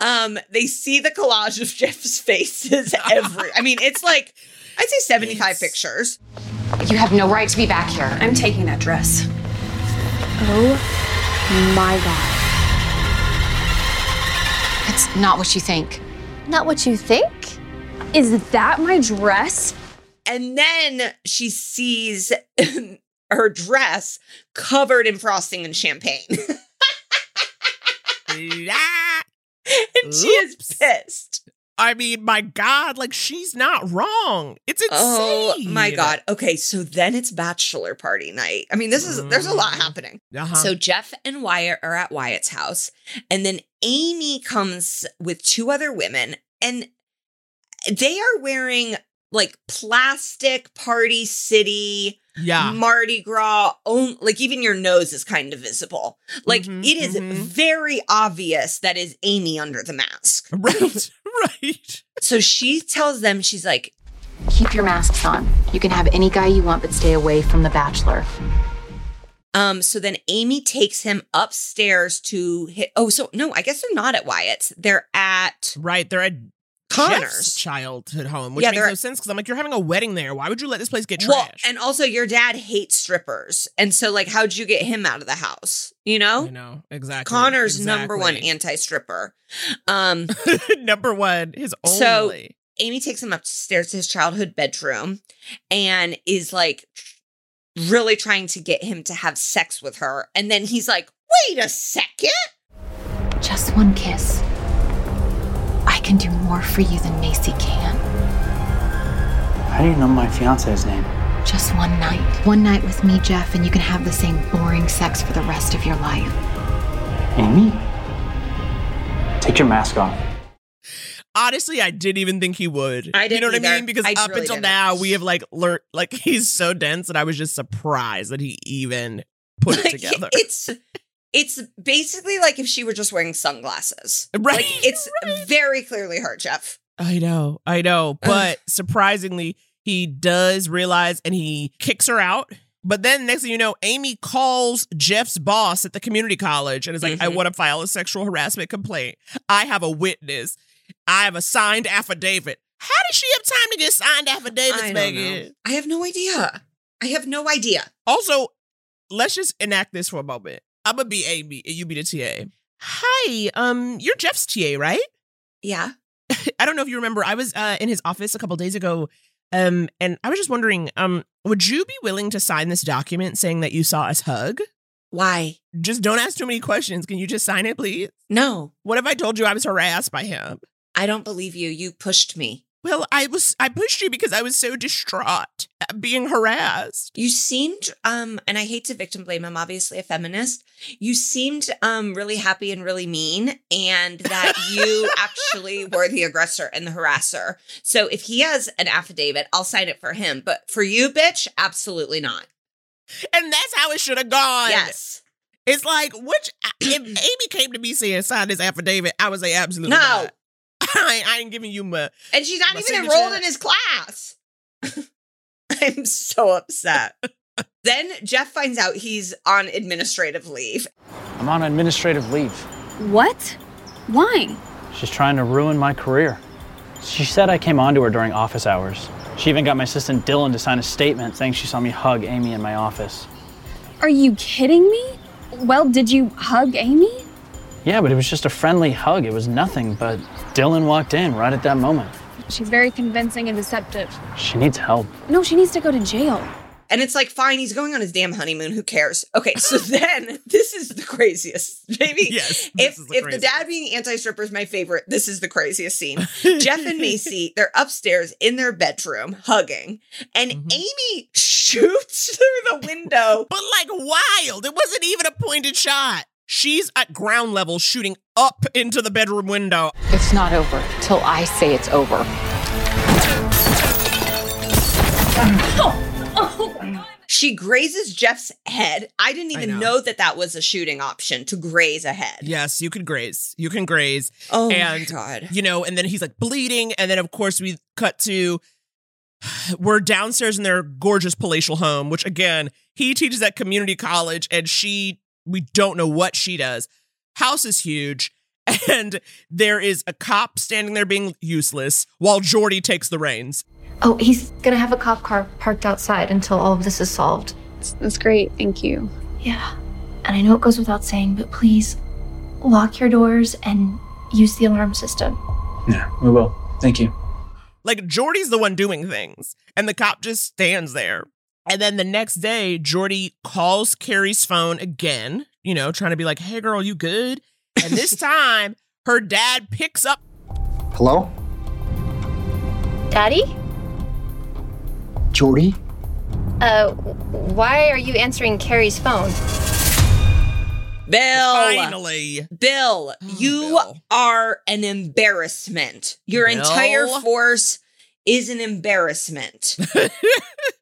Speaker 2: Um, they see the collage of Jeff's faces every. I mean, it's like I'd say seventy-five pictures.
Speaker 10: You have no right to be back here.
Speaker 4: I'm taking that dress. Oh my god.
Speaker 10: It's not what you think.
Speaker 8: Not what you think?
Speaker 4: Is that my dress?
Speaker 2: And then she sees her dress covered in frosting and champagne, [laughs] and she is pissed.
Speaker 3: I mean, my God, like she's not wrong. It's insane.
Speaker 2: Oh my god. Okay, so then it's bachelor party night. I mean, this is there's a lot happening.
Speaker 3: Uh-huh.
Speaker 2: So Jeff and Wyatt are at Wyatt's house, and then Amy comes with two other women, and they are wearing like plastic party city
Speaker 3: yeah.
Speaker 2: Mardi Gras own like even your nose is kind of visible. Like
Speaker 3: Mhm,
Speaker 2: it is
Speaker 3: mhm.
Speaker 2: very obvious that is Amy under the mask. [laughs]
Speaker 3: Right, right.
Speaker 2: So she tells them she's like
Speaker 10: Keep your masks on. You can have any guy you want, but stay away from the bachelor.
Speaker 2: Um, so then Amy takes him upstairs to hit. Oh, so no, I guess they're not at Wyatt's. They're at
Speaker 3: Right. They're at
Speaker 2: Connor's.
Speaker 3: Jeff's childhood home, which
Speaker 2: Yeah,
Speaker 3: makes no sense because I'm like, you're having a wedding there. Why would you let this place get
Speaker 2: Well,
Speaker 3: trashed?
Speaker 2: and also your dad hates strippers. And so like how'd you get him out of the house? You know?
Speaker 3: I know exactly.
Speaker 2: Connor's number one anti-stripper. Um [laughs]
Speaker 3: number one, his only.
Speaker 2: So Amy takes him upstairs to his childhood bedroom and is like really trying to get him to have sex with her. And then he's like, wait a second.
Speaker 10: Just one kiss. I can do more for you than Macy can.
Speaker 6: How do you know my fiance's name?
Speaker 10: Just one night. One night with me, Jeff, and you can have the same boring sex for the rest of your life.
Speaker 6: Amy? Take your mask off.
Speaker 3: honestly, I didn't even think he would.
Speaker 2: I
Speaker 3: You
Speaker 2: didn't
Speaker 3: know what I mean? Because
Speaker 2: I
Speaker 3: up
Speaker 2: really
Speaker 3: until
Speaker 2: didn't.
Speaker 3: now, we have like learned like [laughs] he's so dense that I was just surprised that he even put it together.
Speaker 2: It's it's basically like if she were just wearing sunglasses.
Speaker 3: Right,
Speaker 2: Like it's very clearly her, Jeff.
Speaker 3: I know, I know. [sighs] But surprisingly, he does realize and he kicks her out. But then next thing you know, Amy calls Jeff's boss at the community college and is like, I
Speaker 2: Mhm.
Speaker 3: want to file a sexual harassment complaint. I have a witness. I have a signed affidavit. How did she have time to get signed affidavits,
Speaker 2: I
Speaker 3: Megan?
Speaker 2: know. I have no idea. I have no idea.
Speaker 3: Also, let's just enact this for a moment. I'm gonna be Amy and you be the TA. Hi, um, you're Jeff's TA, right?
Speaker 2: Yeah. [laughs]
Speaker 3: I don't know if you remember. I was uh, in his office a couple days ago, um, and I was just wondering, um, would you be willing to sign this document saying that you saw us hug?
Speaker 2: Why?
Speaker 3: Just don't ask too many questions. Can you just sign it, please?
Speaker 2: No.
Speaker 3: What if I told you I was harassed by him?
Speaker 2: I don't believe you. You pushed me.
Speaker 3: Well, I was I pushed you because I was so distraught at being harassed.
Speaker 2: You seemed um and I hate to victim blame, I'm obviously a feminist. You seemed um really happy and really mean and that you [laughs] actually were the aggressor and the harasser. So if he has an affidavit, I'll sign it for him, but for you bitch, absolutely not.
Speaker 3: And that's how it should have gone.
Speaker 2: Yes.
Speaker 3: It's like, which if Amy came to me saying sign this affidavit, I would say absolutely
Speaker 2: No.
Speaker 3: not. I, ain't- I ain't giving you my
Speaker 2: And she's not even
Speaker 3: signature.
Speaker 2: enrolled in his class. [laughs] I'm so upset. [laughs] then Jeff finds out he's on administrative leave.
Speaker 6: I'm on administrative leave.
Speaker 4: What? Why?
Speaker 6: She's trying to ruin my career. She said I came onto her during office hours. She even got my assistant Dylan to sign a statement saying she saw me hug Amy in my office.
Speaker 4: Are you kidding me? Well, did you hug Amy?
Speaker 6: Yeah, but it was just a friendly hug. It was nothing, but Dylan walked in right at that moment.
Speaker 4: She's very convincing and deceptive.
Speaker 6: She needs help.
Speaker 4: No, she needs to go to jail.
Speaker 2: And it's like, fine, he's going on his damn honeymoon. Who cares? Okay, so [laughs] then this is the craziest. [laughs] Maybe
Speaker 3: Yes,
Speaker 2: if
Speaker 3: the
Speaker 2: if the dad being anti-stripper is my favorite, this is the craziest scene. [laughs] Jeff and Macy, they're upstairs in their bedroom hugging, and
Speaker 3: Mm-hmm.
Speaker 2: Amy shoots through the window.
Speaker 3: But like wild. It wasn't even a pointed shot. She's at ground level shooting up into the bedroom window.
Speaker 20: It's not over till I say it's over.
Speaker 2: She grazes Jeff's head. I didn't
Speaker 3: I
Speaker 2: even
Speaker 3: know.
Speaker 2: know. that that was a shooting option to graze a head.
Speaker 3: Yes, you can graze. You can graze.
Speaker 2: Oh my
Speaker 3: and,
Speaker 2: God.
Speaker 3: You know, and then he's like bleeding. And then, of course, we cut to [sighs] we're downstairs in their gorgeous palatial home, which again, he teaches at community college and she, we don't know what she does. House is huge. [laughs] And there is a cop standing there being useless while Jordy takes the reins.
Speaker 21: Oh, he's gonna have a cop car parked outside until all of this is solved.
Speaker 4: That's great. Thank you.
Speaker 21: Yeah. And I know it goes without saying, but please lock your doors and use the alarm system.
Speaker 6: Yeah, we will. Thank you.
Speaker 3: Like Jordy's the one doing things, and the cop just stands there. And then the next day, Jordy calls Carrie's phone again, you know, trying to be like, hey girl, you good? And this [laughs] time, her dad picks up.
Speaker 18: Hello?
Speaker 21: Daddy?
Speaker 18: Jordy?
Speaker 21: Uh, why are you answering Carrie's phone?
Speaker 2: Bill.
Speaker 3: Finally.
Speaker 2: Bill, you are an embarrassment. Your
Speaker 3: Bill?
Speaker 2: entire force is an embarrassment. [laughs]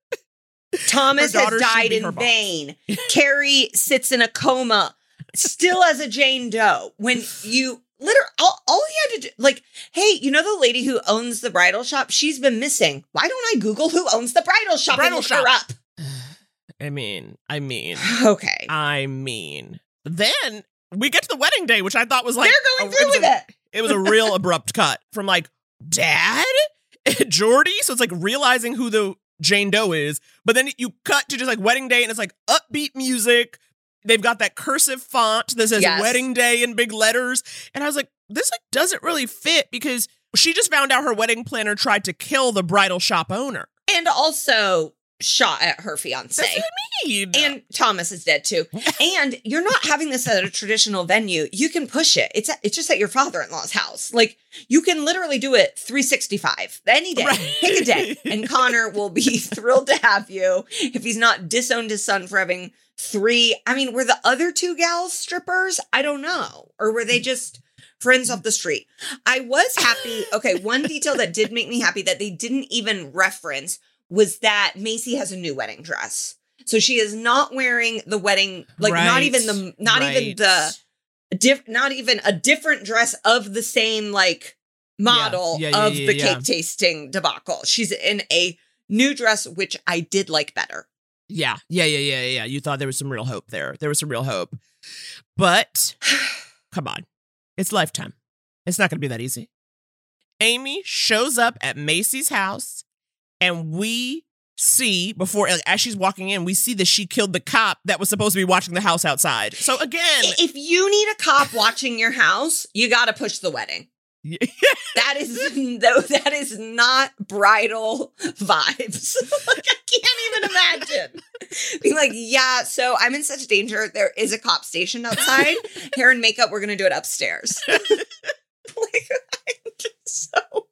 Speaker 2: Thomas has died in vain. Carrie sits in a coma, still as a Jane Doe. When you literally, all, all you had to do, like, hey, you know the lady who owns the bridal shop? She's been missing. Why don't I Google who owns the bridal shop
Speaker 3: Bridal
Speaker 2: and look her
Speaker 3: shop.
Speaker 2: up? [sighs]
Speaker 3: I mean, I mean,
Speaker 2: Okay.
Speaker 3: I mean. Then we get to the wedding day, which I thought was like
Speaker 2: They're going through with
Speaker 3: a-
Speaker 2: it.
Speaker 3: It was a real abrupt cut from like dad, [laughs] Jordy. So it's like realizing who the Jane Doe is, but then you cut to just like wedding day, and it's like upbeat music. They've got that cursive font that says
Speaker 2: Yes.
Speaker 3: wedding day in big letters, and I was like, this like doesn't really fit because she just found out her wedding planner tried to kill the bridal shop owner.
Speaker 2: And also shot at her fiance.
Speaker 3: That's what I mean.
Speaker 2: And Thomas is dead too. [laughs] and you're not having this at a traditional venue. You can push it. It's at, it's just at your father-in-law's house. Like you can literally do it 365 any day. Pick a day, and [laughs] Connor will be [laughs] thrilled to have you. If he's not disowned his son for having three, I mean, were the other two gals strippers? I don't know, or were they just? Friends off the street. I was happy. Okay, one detail that did make me happy that they didn't even reference was that Macy has a new wedding dress. So she is not wearing the wedding, like not even the, not even the, diff, not even a different dress of the same like model
Speaker 3: Yeah, yeah,
Speaker 2: of
Speaker 3: yeah,
Speaker 2: the
Speaker 3: yeah.
Speaker 2: cake tasting debacle. She's in a new dress, which I did like better.
Speaker 3: Yeah, yeah, yeah, yeah, yeah. You thought there was some real hope there. There was some real hope. But [sighs] come on, it's lifetime. It's not going to be that easy. Amy shows up at Macy's house, and we see before, like, as she's walking in, we see that she killed the cop that was supposed to be watching the house outside. So again,
Speaker 2: If you need a cop watching your house, you got to push the wedding. [laughs] that is [laughs] no, that is not bridal vibes. [laughs] like I can't even imagine being like, yeah. So I'm in such danger. There is a cop stationed outside. Hair and makeup. We're gonna do it upstairs. like I'm just so.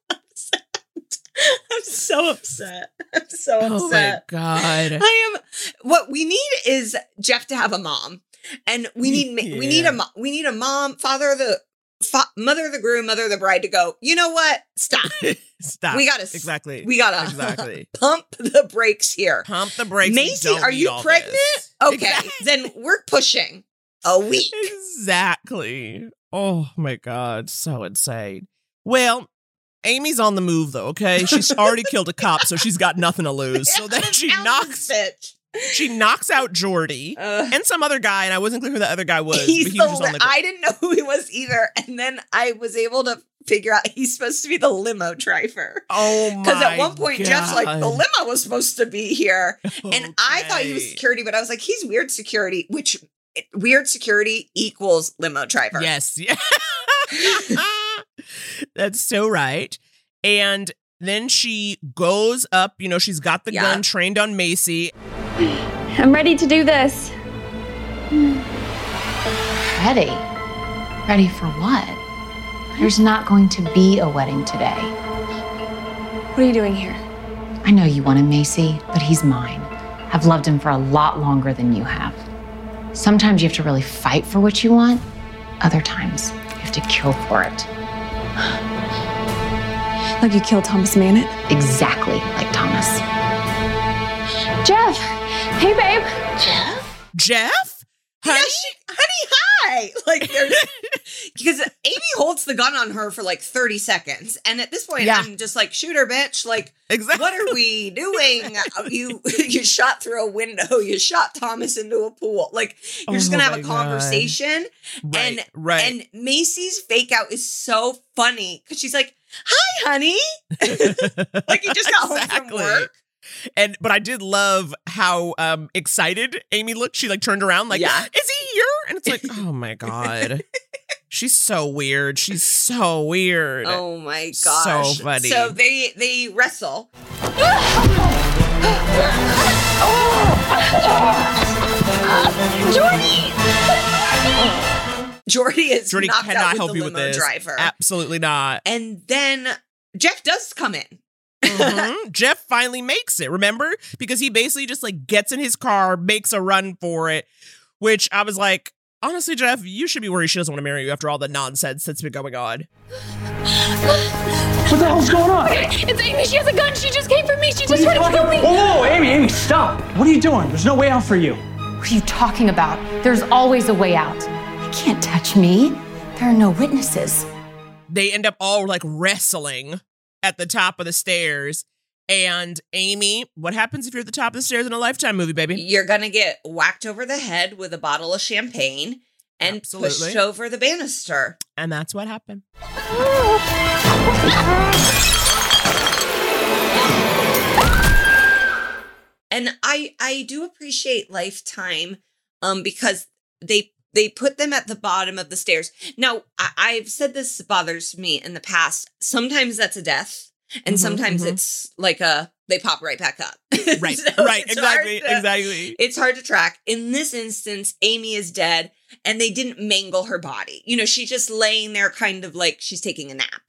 Speaker 2: [laughs] I'm so upset. [laughs] I'm so upset.
Speaker 3: oh my god,
Speaker 2: I am. What we need is Jeff to have a mom, and we need ma- we need a we need a mom, father of the fa- mother of the groom, mother of the bride to go. You know what? Stop. [laughs]
Speaker 3: stop.
Speaker 2: We gotta
Speaker 3: exactly.
Speaker 2: We gotta
Speaker 3: exactly
Speaker 2: pump the brakes here.
Speaker 3: pump the brakes.
Speaker 2: Macy, are you pregnant?
Speaker 3: this.
Speaker 2: Okay, then we're pushing a week.
Speaker 3: Exactly. Oh my god, so insane. Well, Amy's on the move though, okay? She's already [laughs] killed a cop, so she's got nothing to lose. So then she knocks
Speaker 2: it.
Speaker 3: she knocks out Jordy and some other guy, and I wasn't clear who the other guy was,
Speaker 2: He's
Speaker 3: but he was on the
Speaker 2: I didn't know who he was either, and then I was able to figure out he's supposed to be the limo driver.
Speaker 3: Oh my
Speaker 2: Because at one point Jeff's like, the
Speaker 3: God.
Speaker 2: limo was supposed to be here. And I thought he was security, but I was like, he's weird security, which eh, weird security equals limo driver.
Speaker 3: Yes. Yeah. [laughs] [laughs] [laughs] That's so right. And then she goes up, you know, she's got the
Speaker 2: Yeah.
Speaker 3: gun trained on Macy.
Speaker 21: I'm ready to do this.
Speaker 5: Ready? Ready for what? There's not going to be a wedding today.
Speaker 21: What are you doing here?
Speaker 5: I know you wanted Macy, but he's mine. I've loved him for a lot longer than you have. Sometimes you have to really fight for what you want, other times you have to kill for it.
Speaker 21: Like you killed Thomas Manet?
Speaker 5: Exactly like Thomas.
Speaker 21: Jeff! Hey, babe!
Speaker 2: Jeff?
Speaker 3: Jeff?
Speaker 2: Honey? Yeah, she, honey, hi! [laughs] Like, there's. [laughs] because Amy holds the gun on her for like 30 seconds. And at this point,
Speaker 3: Yeah.
Speaker 2: I'm just like, shoot her, bitch. Like,
Speaker 3: exactly.
Speaker 2: what are we doing? Uh, you [laughs] you shot through a window. You shot Thomas into a pool. Like, you're just
Speaker 3: Oh
Speaker 2: going to have a conversation.
Speaker 3: Right,
Speaker 2: and,
Speaker 3: right.
Speaker 2: And Macy's fake out is so funny because she's like, hi, honey. like, you just got home from work.
Speaker 3: And but I did love how um excited Amy looked. She like turned around like,
Speaker 2: Yeah.
Speaker 3: is he here? And it's like, oh my [laughs] god. She's so weird. She's so weird.
Speaker 2: Oh my
Speaker 3: god.
Speaker 2: So
Speaker 3: funny.
Speaker 2: So they they wrestle.
Speaker 21: Jordy!
Speaker 2: Jordy is
Speaker 3: Jordy
Speaker 2: knocked
Speaker 3: cannot
Speaker 2: out with
Speaker 3: help
Speaker 2: the
Speaker 3: you with this.
Speaker 2: driver.
Speaker 3: Absolutely not.
Speaker 2: And then Jeff does come in.
Speaker 3: Mhm. [laughs] Jeff finally makes it, remember? Because he basically just like gets in his car, makes a run for it, which I was like, honestly, Jeff, you should be worried she doesn't want to marry you after all the nonsense that's been going on.
Speaker 21: What the hell's going on? It's Amy. She has a gun. She just came for me. She just tried to kill me.
Speaker 22: Whoa, whoa, whoa, Amy, Amy, stop. What are you doing? There's no way out for you.
Speaker 5: What are you talking about? There's always a way out. You can't touch me. There are no witnesses.
Speaker 3: They end up all like wrestling at the top of the stairs. And Amy, what happens if you're at the top of the stairs in a lifetime movie, baby?
Speaker 2: You're gonna get whacked over the head with a bottle of champagne and
Speaker 3: Absolutely.
Speaker 2: pushed over the banister.
Speaker 3: And that's what happened.
Speaker 2: And I I do appreciate Lifetime um because they they put them at the bottom of the stairs. Now, I, I've said this bothers me in the past. Sometimes that's a death, and
Speaker 3: Mhm,
Speaker 2: sometimes
Speaker 3: mhm.
Speaker 2: it's like a they pop right back up. [laughs]
Speaker 3: Right,
Speaker 2: So
Speaker 3: right, exactly,
Speaker 2: to- [laughs]
Speaker 3: exactly.
Speaker 2: It's hard to track. In this instance, Amy is dead, and they didn't mangle her body. You know, she's just laying there, kind of like she's taking a nap.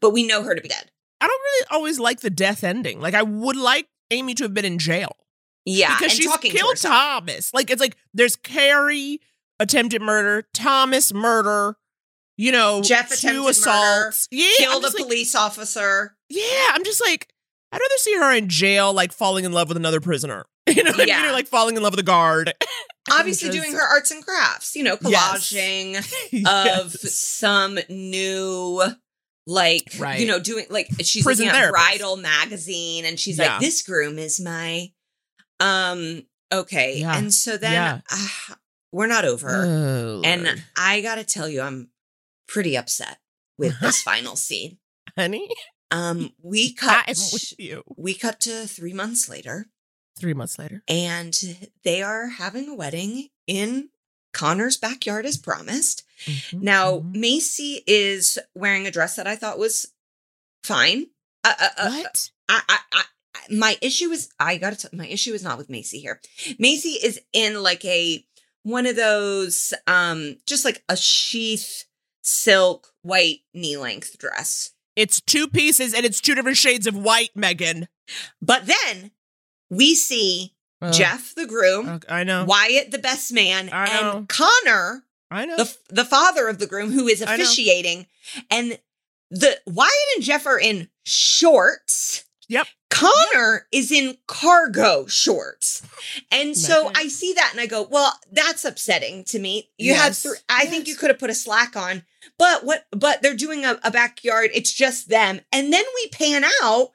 Speaker 2: But we know her to be dead.
Speaker 3: I don't really always like the death ending. Like I would like Amy to have been in jail.
Speaker 2: Yeah,
Speaker 3: because she's killed. Thomas. Like it's like there's Carrie attempted murder, Thomas murder, you know,
Speaker 2: Jeff
Speaker 3: two
Speaker 2: attempted
Speaker 3: assaults.
Speaker 2: murder,
Speaker 3: Yeah,
Speaker 2: killed a
Speaker 3: like-
Speaker 2: police officer.
Speaker 3: Yeah, I'm just like I'd rather see her in jail, like falling in love with another prisoner. [laughs] You know what I mean? Or like falling in love with a guard. [laughs]
Speaker 2: Obviously,
Speaker 3: Just-
Speaker 2: doing her arts and crafts, you know,
Speaker 3: Yes.
Speaker 2: collaging [laughs] of
Speaker 3: Yes.
Speaker 2: some new, like,
Speaker 3: Right.
Speaker 2: you know, doing like she's
Speaker 3: Prison
Speaker 2: looking at. Bridal magazine and she's
Speaker 3: Yeah.
Speaker 2: like, this groom is my, um, okay.
Speaker 3: Yeah.
Speaker 2: And so then
Speaker 3: Yeah.
Speaker 2: ah, we're not over.
Speaker 3: Oh,
Speaker 2: and I gotta tell you, I'm pretty upset with this final scene. [laughs]
Speaker 3: honey,
Speaker 2: Um, we [laughs] cut.
Speaker 3: I'm with you.
Speaker 2: We cut to three months later,
Speaker 3: Three months later.
Speaker 2: and they are having a wedding in Connor's backyard as promised.
Speaker 3: Mm-hmm,
Speaker 2: Now, Macy is wearing a dress that I thought was fine. Uh, uh, uh,
Speaker 3: What?
Speaker 2: I, I, I, my issue is I gotta. T- my issue is not with Macy here. Macy is in like a one of those, um, just like a sheath silk white knee length dress.
Speaker 3: It's two pieces and it's two different shades of white, Megan.
Speaker 2: But then we see
Speaker 3: Uh,
Speaker 2: Jeff the groom,
Speaker 3: I know.
Speaker 2: Wyatt the best man,
Speaker 3: I know.
Speaker 2: and Connor
Speaker 3: I know.
Speaker 2: the the father of the groom who is officiating and the Wyatt and Jeff are in shorts.
Speaker 3: Yep.
Speaker 2: Connor is in cargo shorts. And so I see that and I go, well, that's upsetting to me. You have
Speaker 3: Yes.
Speaker 2: three I think you could have put a slack on. But what but they're doing a, a backyard, it's just them. And then we pan out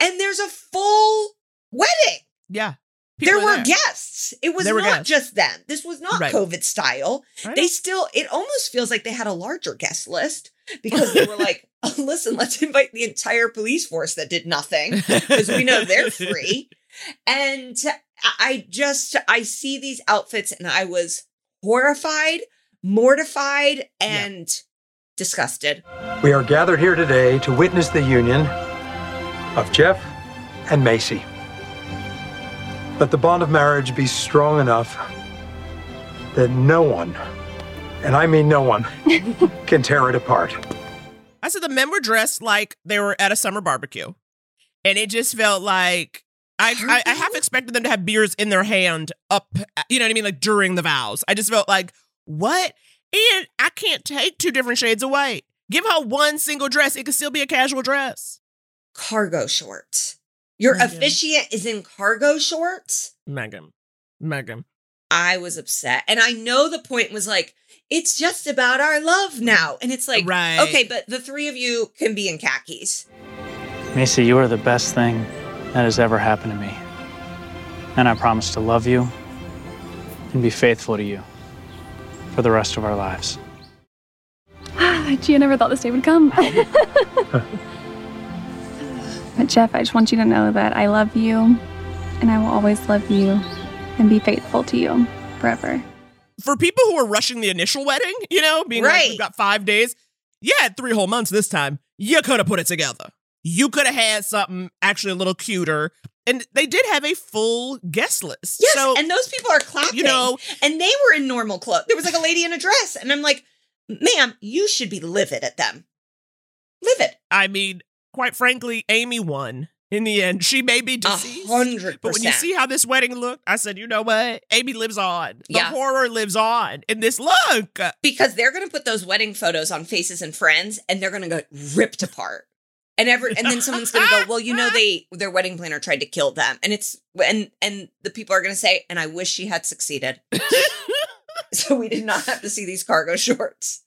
Speaker 2: and there's a full wedding.
Speaker 3: Yeah.
Speaker 2: there
Speaker 3: People are
Speaker 2: were
Speaker 3: there.
Speaker 2: guests. It was not
Speaker 3: guests.
Speaker 2: just them. This was not
Speaker 3: Right.
Speaker 2: COVID style.
Speaker 3: I
Speaker 2: They still, it almost feels like they had a larger guest list because they were [laughs] like, oh, [laughs] listen, let's invite the entire police force that did nothing because we know they're free. [laughs] And I- I just, I see these outfits and I was horrified, mortified, and disgusted.
Speaker 13: We are gathered here today to witness the union of Jeff and Macy. Let the bond of marriage be strong enough that no one, and I mean no one, [laughs] can tear it apart.
Speaker 3: I said the men were dressed like they were at a summer barbecue. And it just felt like I, I, I half expected them to have beers in their hand up, you know what I mean? Like during the vows. I just felt like, what? And I can't take two different shades of white. Give her one single dress. It could still be a casual dress.
Speaker 2: Cargo shorts. Your
Speaker 3: Megan.
Speaker 2: officiant is in cargo shorts.
Speaker 3: Megan. Megan.
Speaker 2: I was upset. And I know the point was like, it's just about our love now. And it's like,
Speaker 3: Right.
Speaker 2: okay, but the three of you can be in khakis.
Speaker 6: Macy, you are the best thing that has ever happened to me. And I promise to love you and be faithful to you for the rest of our lives. [sighs]
Speaker 4: Gia never thought this day would come. [laughs] but Jeff, I just want you to know that I love you and I will always love you and be faithful to you forever.
Speaker 3: For people who are rushing the initial wedding, you know, being like, we've got five days. yeah, three whole months this time. You could have put it together. You could have had something actually a little cuter. And they did have a full guest list.
Speaker 2: Yes,
Speaker 3: so,
Speaker 2: and those people are clapping.
Speaker 3: you know-
Speaker 2: and they were in normal clothes. There was like a lady in a dress, and I'm like, ma'am, you should be livid at them. Livid.
Speaker 3: I mean, quite frankly, Amy won in the end. She may be deceased.
Speaker 2: hundred
Speaker 3: But when you see how this wedding looked, I said, you know what? Amy lives on. The
Speaker 2: Yeah.
Speaker 3: horror lives on in this look.
Speaker 2: because they're gonna put those wedding photos on Faces and Friends, and they're gonna get ripped apart. And every and then someone's gonna go, [laughs] well, you know, they their wedding planner tried to kill them, and it's and and the people are gonna say, and I wish she had succeeded. [laughs] [laughs] so we did not have to see these cargo shorts.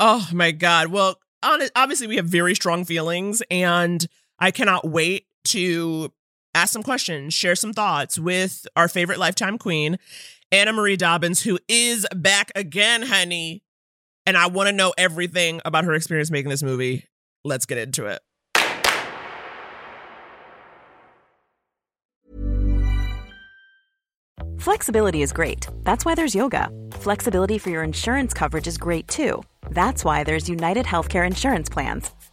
Speaker 3: Oh my God. Well, hon- obviously, we have very strong feelings, and I cannot wait to ask some questions, share some thoughts with our favorite Lifetime Queen, Anna Marie Dobbins, who is back again, honey. And I want to know everything about her experience making this movie. Let's get into it.
Speaker 23: Flexibility is great. That's why there's yoga. Flexibility for your insurance coverage is great too. That's why there's United Healthcare Insurance Plans.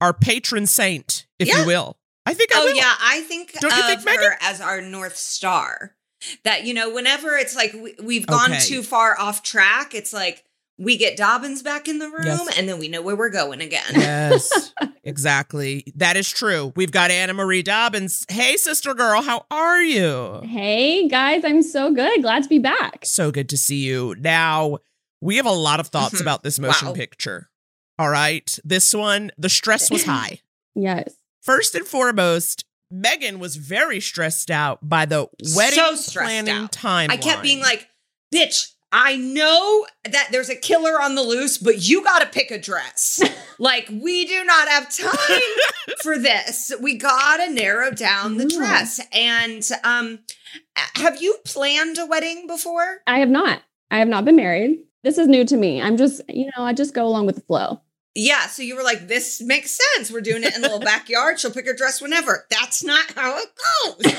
Speaker 3: our patron saint, if
Speaker 2: Yeah.
Speaker 3: you will. I think I
Speaker 2: oh
Speaker 3: will.
Speaker 2: yeah, I think
Speaker 3: Don't you
Speaker 2: of
Speaker 3: think,
Speaker 2: her
Speaker 3: Megan?
Speaker 2: as our north star. That you know, whenever it's like we, we've gone
Speaker 3: Okay.
Speaker 2: too far off track, it's like we get Dobbins back in the room,
Speaker 3: Yes.
Speaker 2: and then we know where we're going again.
Speaker 3: Yes, [laughs] exactly. That is true. We've got Anna Marie Dobbins. Hey, sister girl, how are you?
Speaker 24: Hey guys, I'm so good. Glad to be back.
Speaker 3: So good to see you. Now, we have a lot of thoughts
Speaker 2: Mhm.
Speaker 3: about this motion
Speaker 2: Wow.
Speaker 3: picture. All right. This one, the stress was [laughs] high.
Speaker 24: Yes.
Speaker 3: First and foremost, Megan was very stressed out by the wedding
Speaker 2: so
Speaker 3: planning
Speaker 2: out.
Speaker 3: timeline.
Speaker 2: I kept being like, "Bitch, I know that there's a killer on the loose, but you got to pick a dress. [laughs] like, we do not have time [laughs] for this. We got to narrow down the dress." And um, have you planned a wedding before?
Speaker 24: I have not. I have not been married. This is new to me. I'm just, you know, I just go along with the flow.
Speaker 2: Yeah, so you were like, "This makes sense. We're doing it in the little [laughs] backyard. She'll pick her dress whenever." That's not how it goes.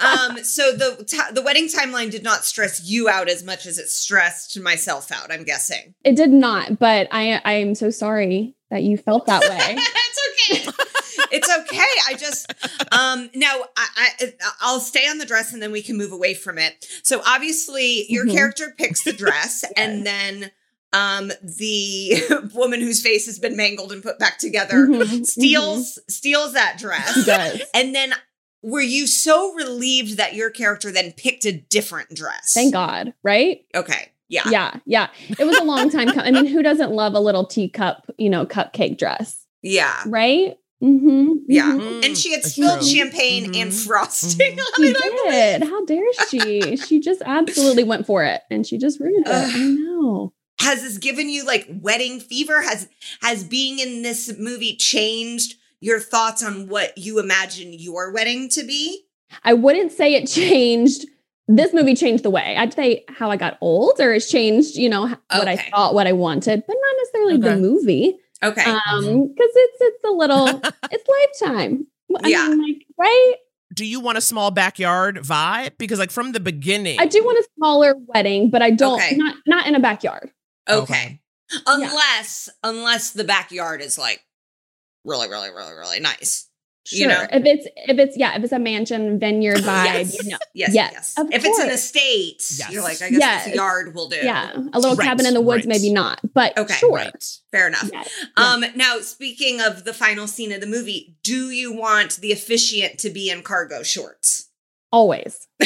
Speaker 2: [laughs] um, so the ti- the wedding timeline did not stress you out as much as it stressed myself out. I'm guessing.
Speaker 24: It did not, but I I am so sorry that you felt that way. [laughs]
Speaker 2: it's okay. Okay. I just um now I, I I'll stay on the dress and then we can move away from it. So obviously your
Speaker 24: Mhm.
Speaker 2: character picks the dress [laughs] and then um the [laughs] woman whose face has been mangled and put back together
Speaker 24: Mhm,
Speaker 2: steals steals that dress. And then were you so relieved that your character then picked a different dress?
Speaker 24: Thank God, right?
Speaker 2: Okay. Yeah.
Speaker 24: Yeah, yeah. It was a long time coming. I mean, who doesn't love a little teacup, you know, cupcake dress,
Speaker 2: Yeah.
Speaker 24: right? Mm-hmm.
Speaker 2: Yeah.
Speaker 3: Mhm.
Speaker 2: And she had
Speaker 3: That's
Speaker 2: spilled
Speaker 3: true.
Speaker 2: champagne and
Speaker 3: Mhm.
Speaker 2: frosting [laughs] on [laughs]
Speaker 24: She
Speaker 2: it.
Speaker 24: Did. How dare she? she just absolutely went for it, and she just ruined it.
Speaker 2: Ugh.
Speaker 24: I know.
Speaker 2: has this given you like wedding fever has has being in this movie changed your thoughts on what you imagine your wedding to be
Speaker 24: I wouldn't say it changed this movie changed the way. I'd say how I got old, or it's changed, you know, h- what I thought, what I wanted, but not necessarily the movie.
Speaker 2: Okay.
Speaker 24: Um, because it's it's a little, [laughs] it's lifetime. I
Speaker 2: Yeah.
Speaker 24: mean, like, right?
Speaker 3: Do you want a small backyard vibe? Because like from the beginning,
Speaker 24: I do want a smaller wedding, but I don't
Speaker 2: Okay.
Speaker 24: not not in a backyard.
Speaker 2: Okay. Unless unless the backyard is like really, really, really, really nice.
Speaker 24: Sure.
Speaker 2: You know?
Speaker 24: if it's if it's yeah, if it's a mansion vineyard [laughs] vibe,
Speaker 2: Yes.
Speaker 24: you know.
Speaker 2: Yes,
Speaker 24: yes.
Speaker 2: yes.
Speaker 24: Of
Speaker 2: If it's an estate,
Speaker 3: Yes.
Speaker 2: you're like, I guess
Speaker 24: Yes.
Speaker 2: this yard will do.
Speaker 24: Yeah, a little
Speaker 3: Right,
Speaker 24: cabin in the woods,
Speaker 3: right.
Speaker 24: maybe not, but
Speaker 2: Okay.
Speaker 24: sure.
Speaker 2: Fair enough.
Speaker 24: Yes.
Speaker 2: Um, now speaking of the final scene of the movie, do you want the officiant to be in cargo shorts?
Speaker 24: Always. [laughs]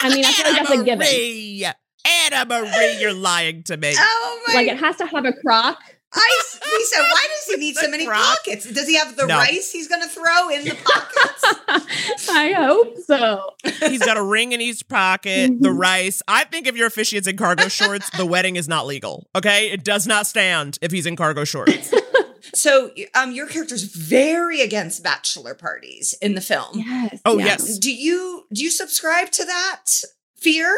Speaker 24: I mean, I feel like that's a given.
Speaker 3: Marie, Anna Marie, you're lying to me.
Speaker 2: Oh my!
Speaker 24: Like it has to have a crock.
Speaker 2: I, we said, why does he [laughs] need so many pockets? Does he have the
Speaker 3: No.
Speaker 2: rice he's going to throw in the [laughs] pockets?
Speaker 24: I hope so.
Speaker 3: He's got a ring in each pocket, the
Speaker 24: Mm-hmm.
Speaker 3: rice. I think if your officiant's in cargo shorts, the wedding is not legal. Okay, it does not stand if he's in cargo shorts. [laughs]
Speaker 2: so, um, your character's very against bachelor parties in the film.
Speaker 24: Yes.
Speaker 3: Oh,
Speaker 24: yeah.
Speaker 3: yes.
Speaker 2: Do you do you subscribe to that fear?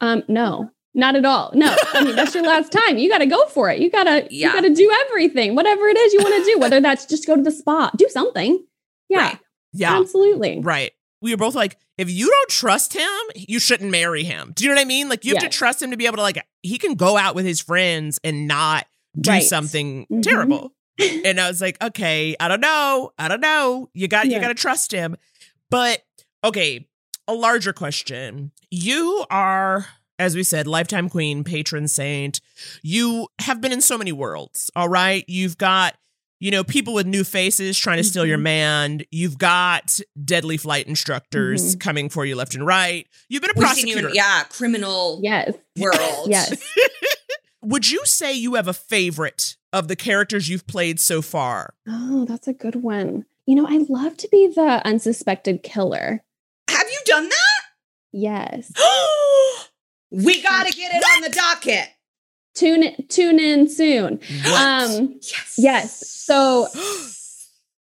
Speaker 24: Um, no, not at all. No, I mean that's your [laughs] last time. You got to go for it. You gotta,
Speaker 2: Yeah.
Speaker 24: you gotta do everything, whatever it is you want to do. Whether that's just go to the spa, do something. Yeah,
Speaker 3: Yeah,
Speaker 24: absolutely.
Speaker 3: right. We were both like, if you don't trust him, you shouldn't marry him. Do you know what I mean? Like, you have
Speaker 24: Yes.
Speaker 3: to trust him to be able to, like, he can go out with his friends and not do
Speaker 24: Right.
Speaker 3: something
Speaker 24: Mhm.
Speaker 3: terrible. [laughs] and I was like, okay, I don't know. I don't know. You got you got to trust him. But okay, a larger question. You are as we said, lifetime queen, patron saint. You have been in so many worlds, all right? You've got, you know, people with new faces trying to steal your
Speaker 24: Mm-hmm.
Speaker 3: man. You've got deadly flight instructors
Speaker 24: Mhm.
Speaker 3: coming for you left and right. You've been a
Speaker 2: We've seen you
Speaker 3: prosecutor.
Speaker 2: in, yeah, criminal
Speaker 24: yes.
Speaker 2: world. [laughs]
Speaker 24: Yes. [laughs]
Speaker 3: Would you say you have a favorite of the characters you've played so far?
Speaker 24: Oh, that's a good one. You know, I love to be the unsuspected killer.
Speaker 2: Have you done that?
Speaker 24: Yes. [gasps] [gasps] [gasps]
Speaker 2: we got to get it on the docket.
Speaker 24: Tune in, tune in soon. Um
Speaker 2: yes.
Speaker 24: Yes. So [gasps]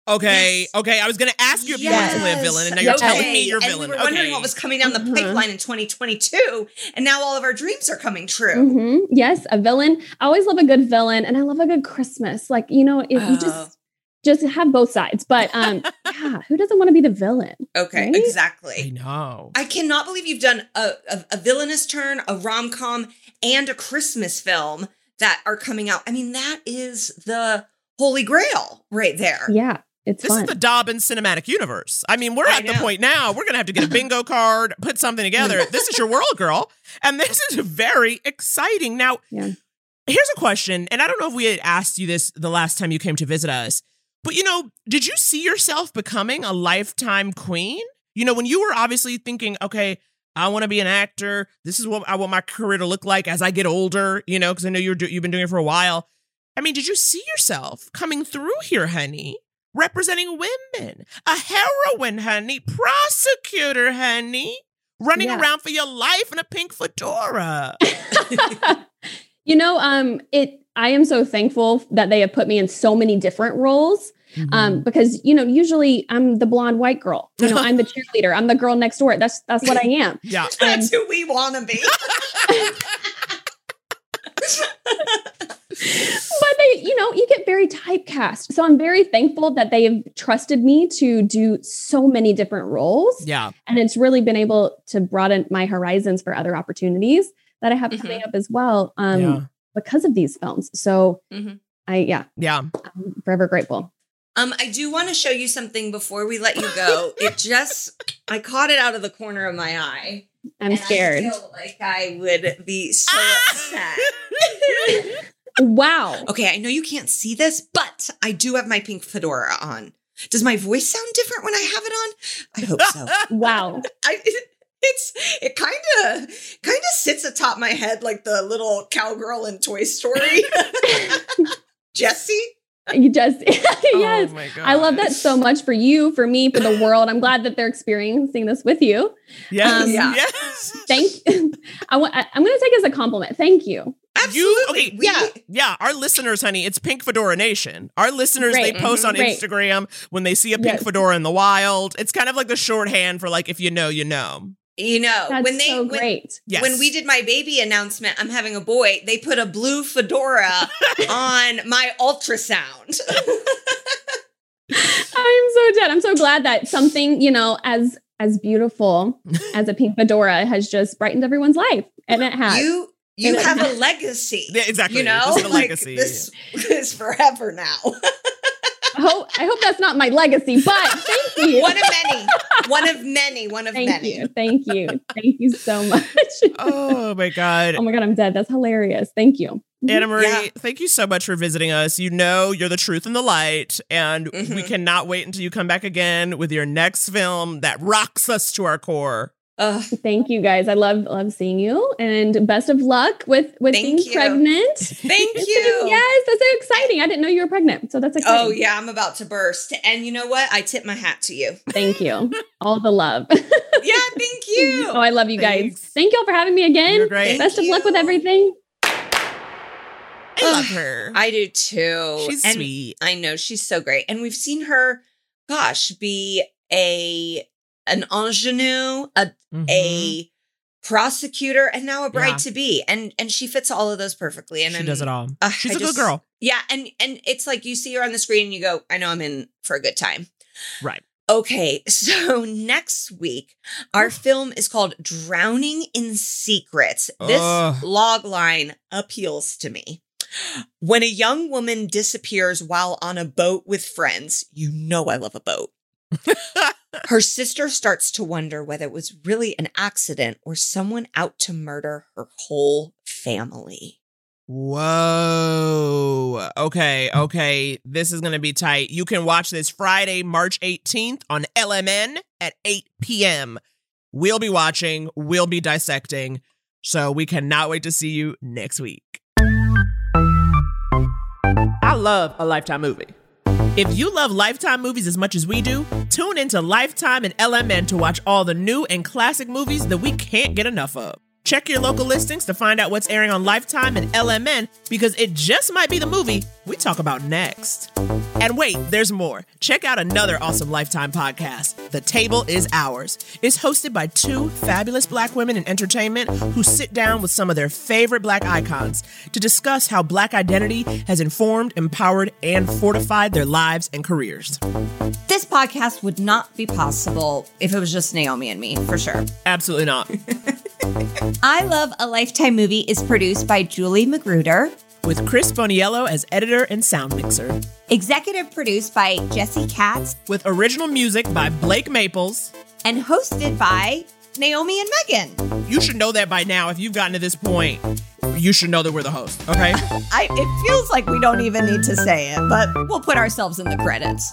Speaker 3: Okay, okay. I was going to ask you if you wanted to play a villain, and now you're
Speaker 2: Okay.
Speaker 3: telling me you're a
Speaker 2: and
Speaker 3: villain.
Speaker 2: we were wondering
Speaker 3: okay.
Speaker 2: what was coming down the
Speaker 24: Uh-huh.
Speaker 2: pipeline in 2022, and now all of our dreams are coming true.
Speaker 24: mhm, yes, a villain. I always love a good villain and I love a good Christmas. Like, you know, if you
Speaker 2: Oh.
Speaker 24: just just have both sides. But um [laughs] yeah, who doesn't want to be the villain?
Speaker 2: Okay,
Speaker 24: Right?
Speaker 2: exactly.
Speaker 3: I know.
Speaker 2: I cannot believe you've done a, a, a villainous turn, a rom com, and a Christmas film that are coming out. I mean, that is the holy grail right there.
Speaker 24: Yeah, it's
Speaker 3: This
Speaker 24: fun.
Speaker 3: is the Dobbin cinematic universe. I mean, we're
Speaker 2: I
Speaker 3: at the point now. We're gonna have to get a bingo [laughs] card, put something together. this is your world, girl, and this is very exciting. Now,
Speaker 24: Yeah.
Speaker 3: here's a question, and I don't know if we had asked you this the last time you came to visit us, but you know, did you see yourself becoming a lifetime queen? You know, when you were obviously thinking, okay. I want to be an actor. This is what I want my career to look like as I get older, you know, because I know you're do- you've been doing it for a while. I mean, did you see yourself coming through here, honey? representing women, a heroine, honey, prosecutor, honey, running
Speaker 24: Yeah.
Speaker 3: around for your life in a pink fedora. [laughs]
Speaker 24: You know, um, it. I am so thankful that they have put me in so many different roles.
Speaker 3: Mm-hmm.
Speaker 24: Um, because you know, usually I'm the blonde white girl. You know, [laughs] I'm the cheerleader. I'm the girl next door. That's that's what I am.
Speaker 3: yeah. [laughs]
Speaker 2: That's who we want to be. [laughs]
Speaker 24: But they, you know, you get very typecast. So I'm very thankful that they have trusted me to do so many different roles.
Speaker 3: Yeah.
Speaker 24: And it's really been able to broaden my horizons for other opportunities that I have coming up as well. Um,
Speaker 3: Yeah.
Speaker 24: because of these films. So
Speaker 2: Mhm.
Speaker 24: I yeah,
Speaker 3: Yeah.
Speaker 24: I'm forever grateful.
Speaker 2: Um, I do want to show you something before we let you go. it [laughs] just, I caught it out of the corner of my eye.
Speaker 24: I'm
Speaker 2: and
Speaker 24: scared.
Speaker 2: I feel like I would be so upset. [laughs]
Speaker 24: wow.
Speaker 2: Okay, I know you can't see this, but I do have my pink fedora on. Does my voice sound different when I have it on? I hope so. [laughs]
Speaker 24: Wow.
Speaker 2: I, it's it kind of kind of sits atop my head like the little cowgirl in Toy Story. Jessie.
Speaker 24: You just [laughs] yes.
Speaker 3: Oh my
Speaker 24: I love that so much for you, for me, for the world. I'm glad that they're experiencing this with you.
Speaker 3: Yes.
Speaker 24: Um,
Speaker 2: Yeah.
Speaker 3: Yes.
Speaker 24: Thank [laughs] I want I- I'm going to take it as a compliment. Thank you.
Speaker 3: You okay? yeah, yeah. Our listeners, honey, it's Pink Fedora Nation. Our listeners,
Speaker 24: Right.
Speaker 3: they post on
Speaker 24: Mhm. Right.
Speaker 3: Instagram when they see a pink
Speaker 24: Yes.
Speaker 3: fedora in the wild. It's kind of like the shorthand for like if you know, you know.
Speaker 2: You know,
Speaker 24: That's
Speaker 2: when they
Speaker 24: so
Speaker 2: when,
Speaker 24: great.
Speaker 3: Yes.
Speaker 2: when we did my baby announcement, I'm having a boy. They put a blue fedora [laughs] on my ultrasound. [laughs]
Speaker 24: I'm so dead. I'm so glad that something, you know, as as beautiful [laughs] as a pink fedora has just brightened everyone's life. And it has.
Speaker 2: You you have a legacy.
Speaker 3: Yeah, exactly.
Speaker 2: You know,
Speaker 3: This is a
Speaker 2: Like,
Speaker 3: legacy.
Speaker 2: This is forever now.
Speaker 24: I hope I hope that's not my legacy, but thank you. [laughs]
Speaker 2: one of many. One of many. One of
Speaker 24: Thank
Speaker 2: many.
Speaker 24: you. Thank you. Thank you so much.
Speaker 3: Oh my god.
Speaker 24: oh my god, I'm dead. That's hilarious. Thank you.
Speaker 3: Anna Marie,
Speaker 2: Yeah.
Speaker 3: thank you so much for visiting us. You know you're the truth and the light, and we
Speaker 2: Mhm.
Speaker 3: cannot wait until you come back again with your next film that rocks us to our core.
Speaker 2: Ugh. [laughs]
Speaker 24: Thank you guys. I love love seeing you and best of luck with with
Speaker 2: Thank
Speaker 24: being
Speaker 2: you.
Speaker 24: pregnant.
Speaker 2: Thank [laughs] you.
Speaker 24: gonna- Yes, that's so exciting. I didn't know you were pregnant. So that's oh, exciting.
Speaker 2: Oh yeah, I'm about to burst. And you know what? I tip my hat to you.
Speaker 24: Thank you. [laughs] All the love.
Speaker 2: Yeah, thank you.
Speaker 24: oh, I love you
Speaker 3: Thanks.
Speaker 24: guys. Thank y'all for having me again.
Speaker 3: You're great.
Speaker 24: Best
Speaker 2: Thank
Speaker 24: of luck with everything.
Speaker 3: I love her.
Speaker 2: I do too.
Speaker 3: She's
Speaker 2: And
Speaker 3: sweet.
Speaker 2: I know she's so great. And we've seen her, gosh, be a an ingenue, a
Speaker 3: Mhm.
Speaker 2: a prosecutor, and now a bride
Speaker 3: Yeah.
Speaker 2: to be. And and she fits all of those perfectly. And
Speaker 3: she
Speaker 2: I'm-
Speaker 3: does it all.
Speaker 2: uh,
Speaker 3: She's
Speaker 2: I
Speaker 3: a
Speaker 2: just-
Speaker 3: good girl.
Speaker 2: Yeah, and and it's like you see her on the screen and you go, I know I'm in for a good time.
Speaker 3: Right.
Speaker 2: Okay, [laughs] so next week, our film is called Drowning in Secrets. This
Speaker 3: Ugh.
Speaker 2: log line appeals to me. When a young woman disappears while on a boat with friends, you know I love a boat. Her sister starts to wonder whether it was really an accident or someone out to murder her whole family.
Speaker 3: Whoa. Okay, okay. This is going to be tight. You can watch this Friday, March 18th on LMN at 8 p.m. We'll be watching, we'll be dissecting. So we cannot wait to see you next week. I love a Lifetime movie. If you love Lifetime movies as much as we do, tune into Lifetime and LMN to watch all the new and classic movies that we can't get enough of. Check your local listings to find out what's airing on Lifetime and LMN because it just might be the movie we talk about next. And wait, there's more. Check out another awesome Lifetime podcast, The Table is Ours. It's hosted by two fabulous black women in entertainment who sit down with some of their favorite black icons to discuss how black identity has informed, empowered, and fortified their lives and careers.
Speaker 2: This podcast would not be possible if it was just Naomi and me, for sure.
Speaker 3: Absolutely not. [laughs]
Speaker 2: I Love a Lifetime movie is produced by Julie Magruder,
Speaker 3: With Chris Boniello as editor and sound mixer.
Speaker 2: executive produced by Jesse Katz,
Speaker 3: With original music by Blake Maples.
Speaker 2: and hosted by Naomi and Megan.
Speaker 3: You should know that by now. If you've gotten to this point, you should know that we're the host, okay? [laughs]
Speaker 2: I, it feels like we don't even need to say it, but we'll put ourselves in the credits.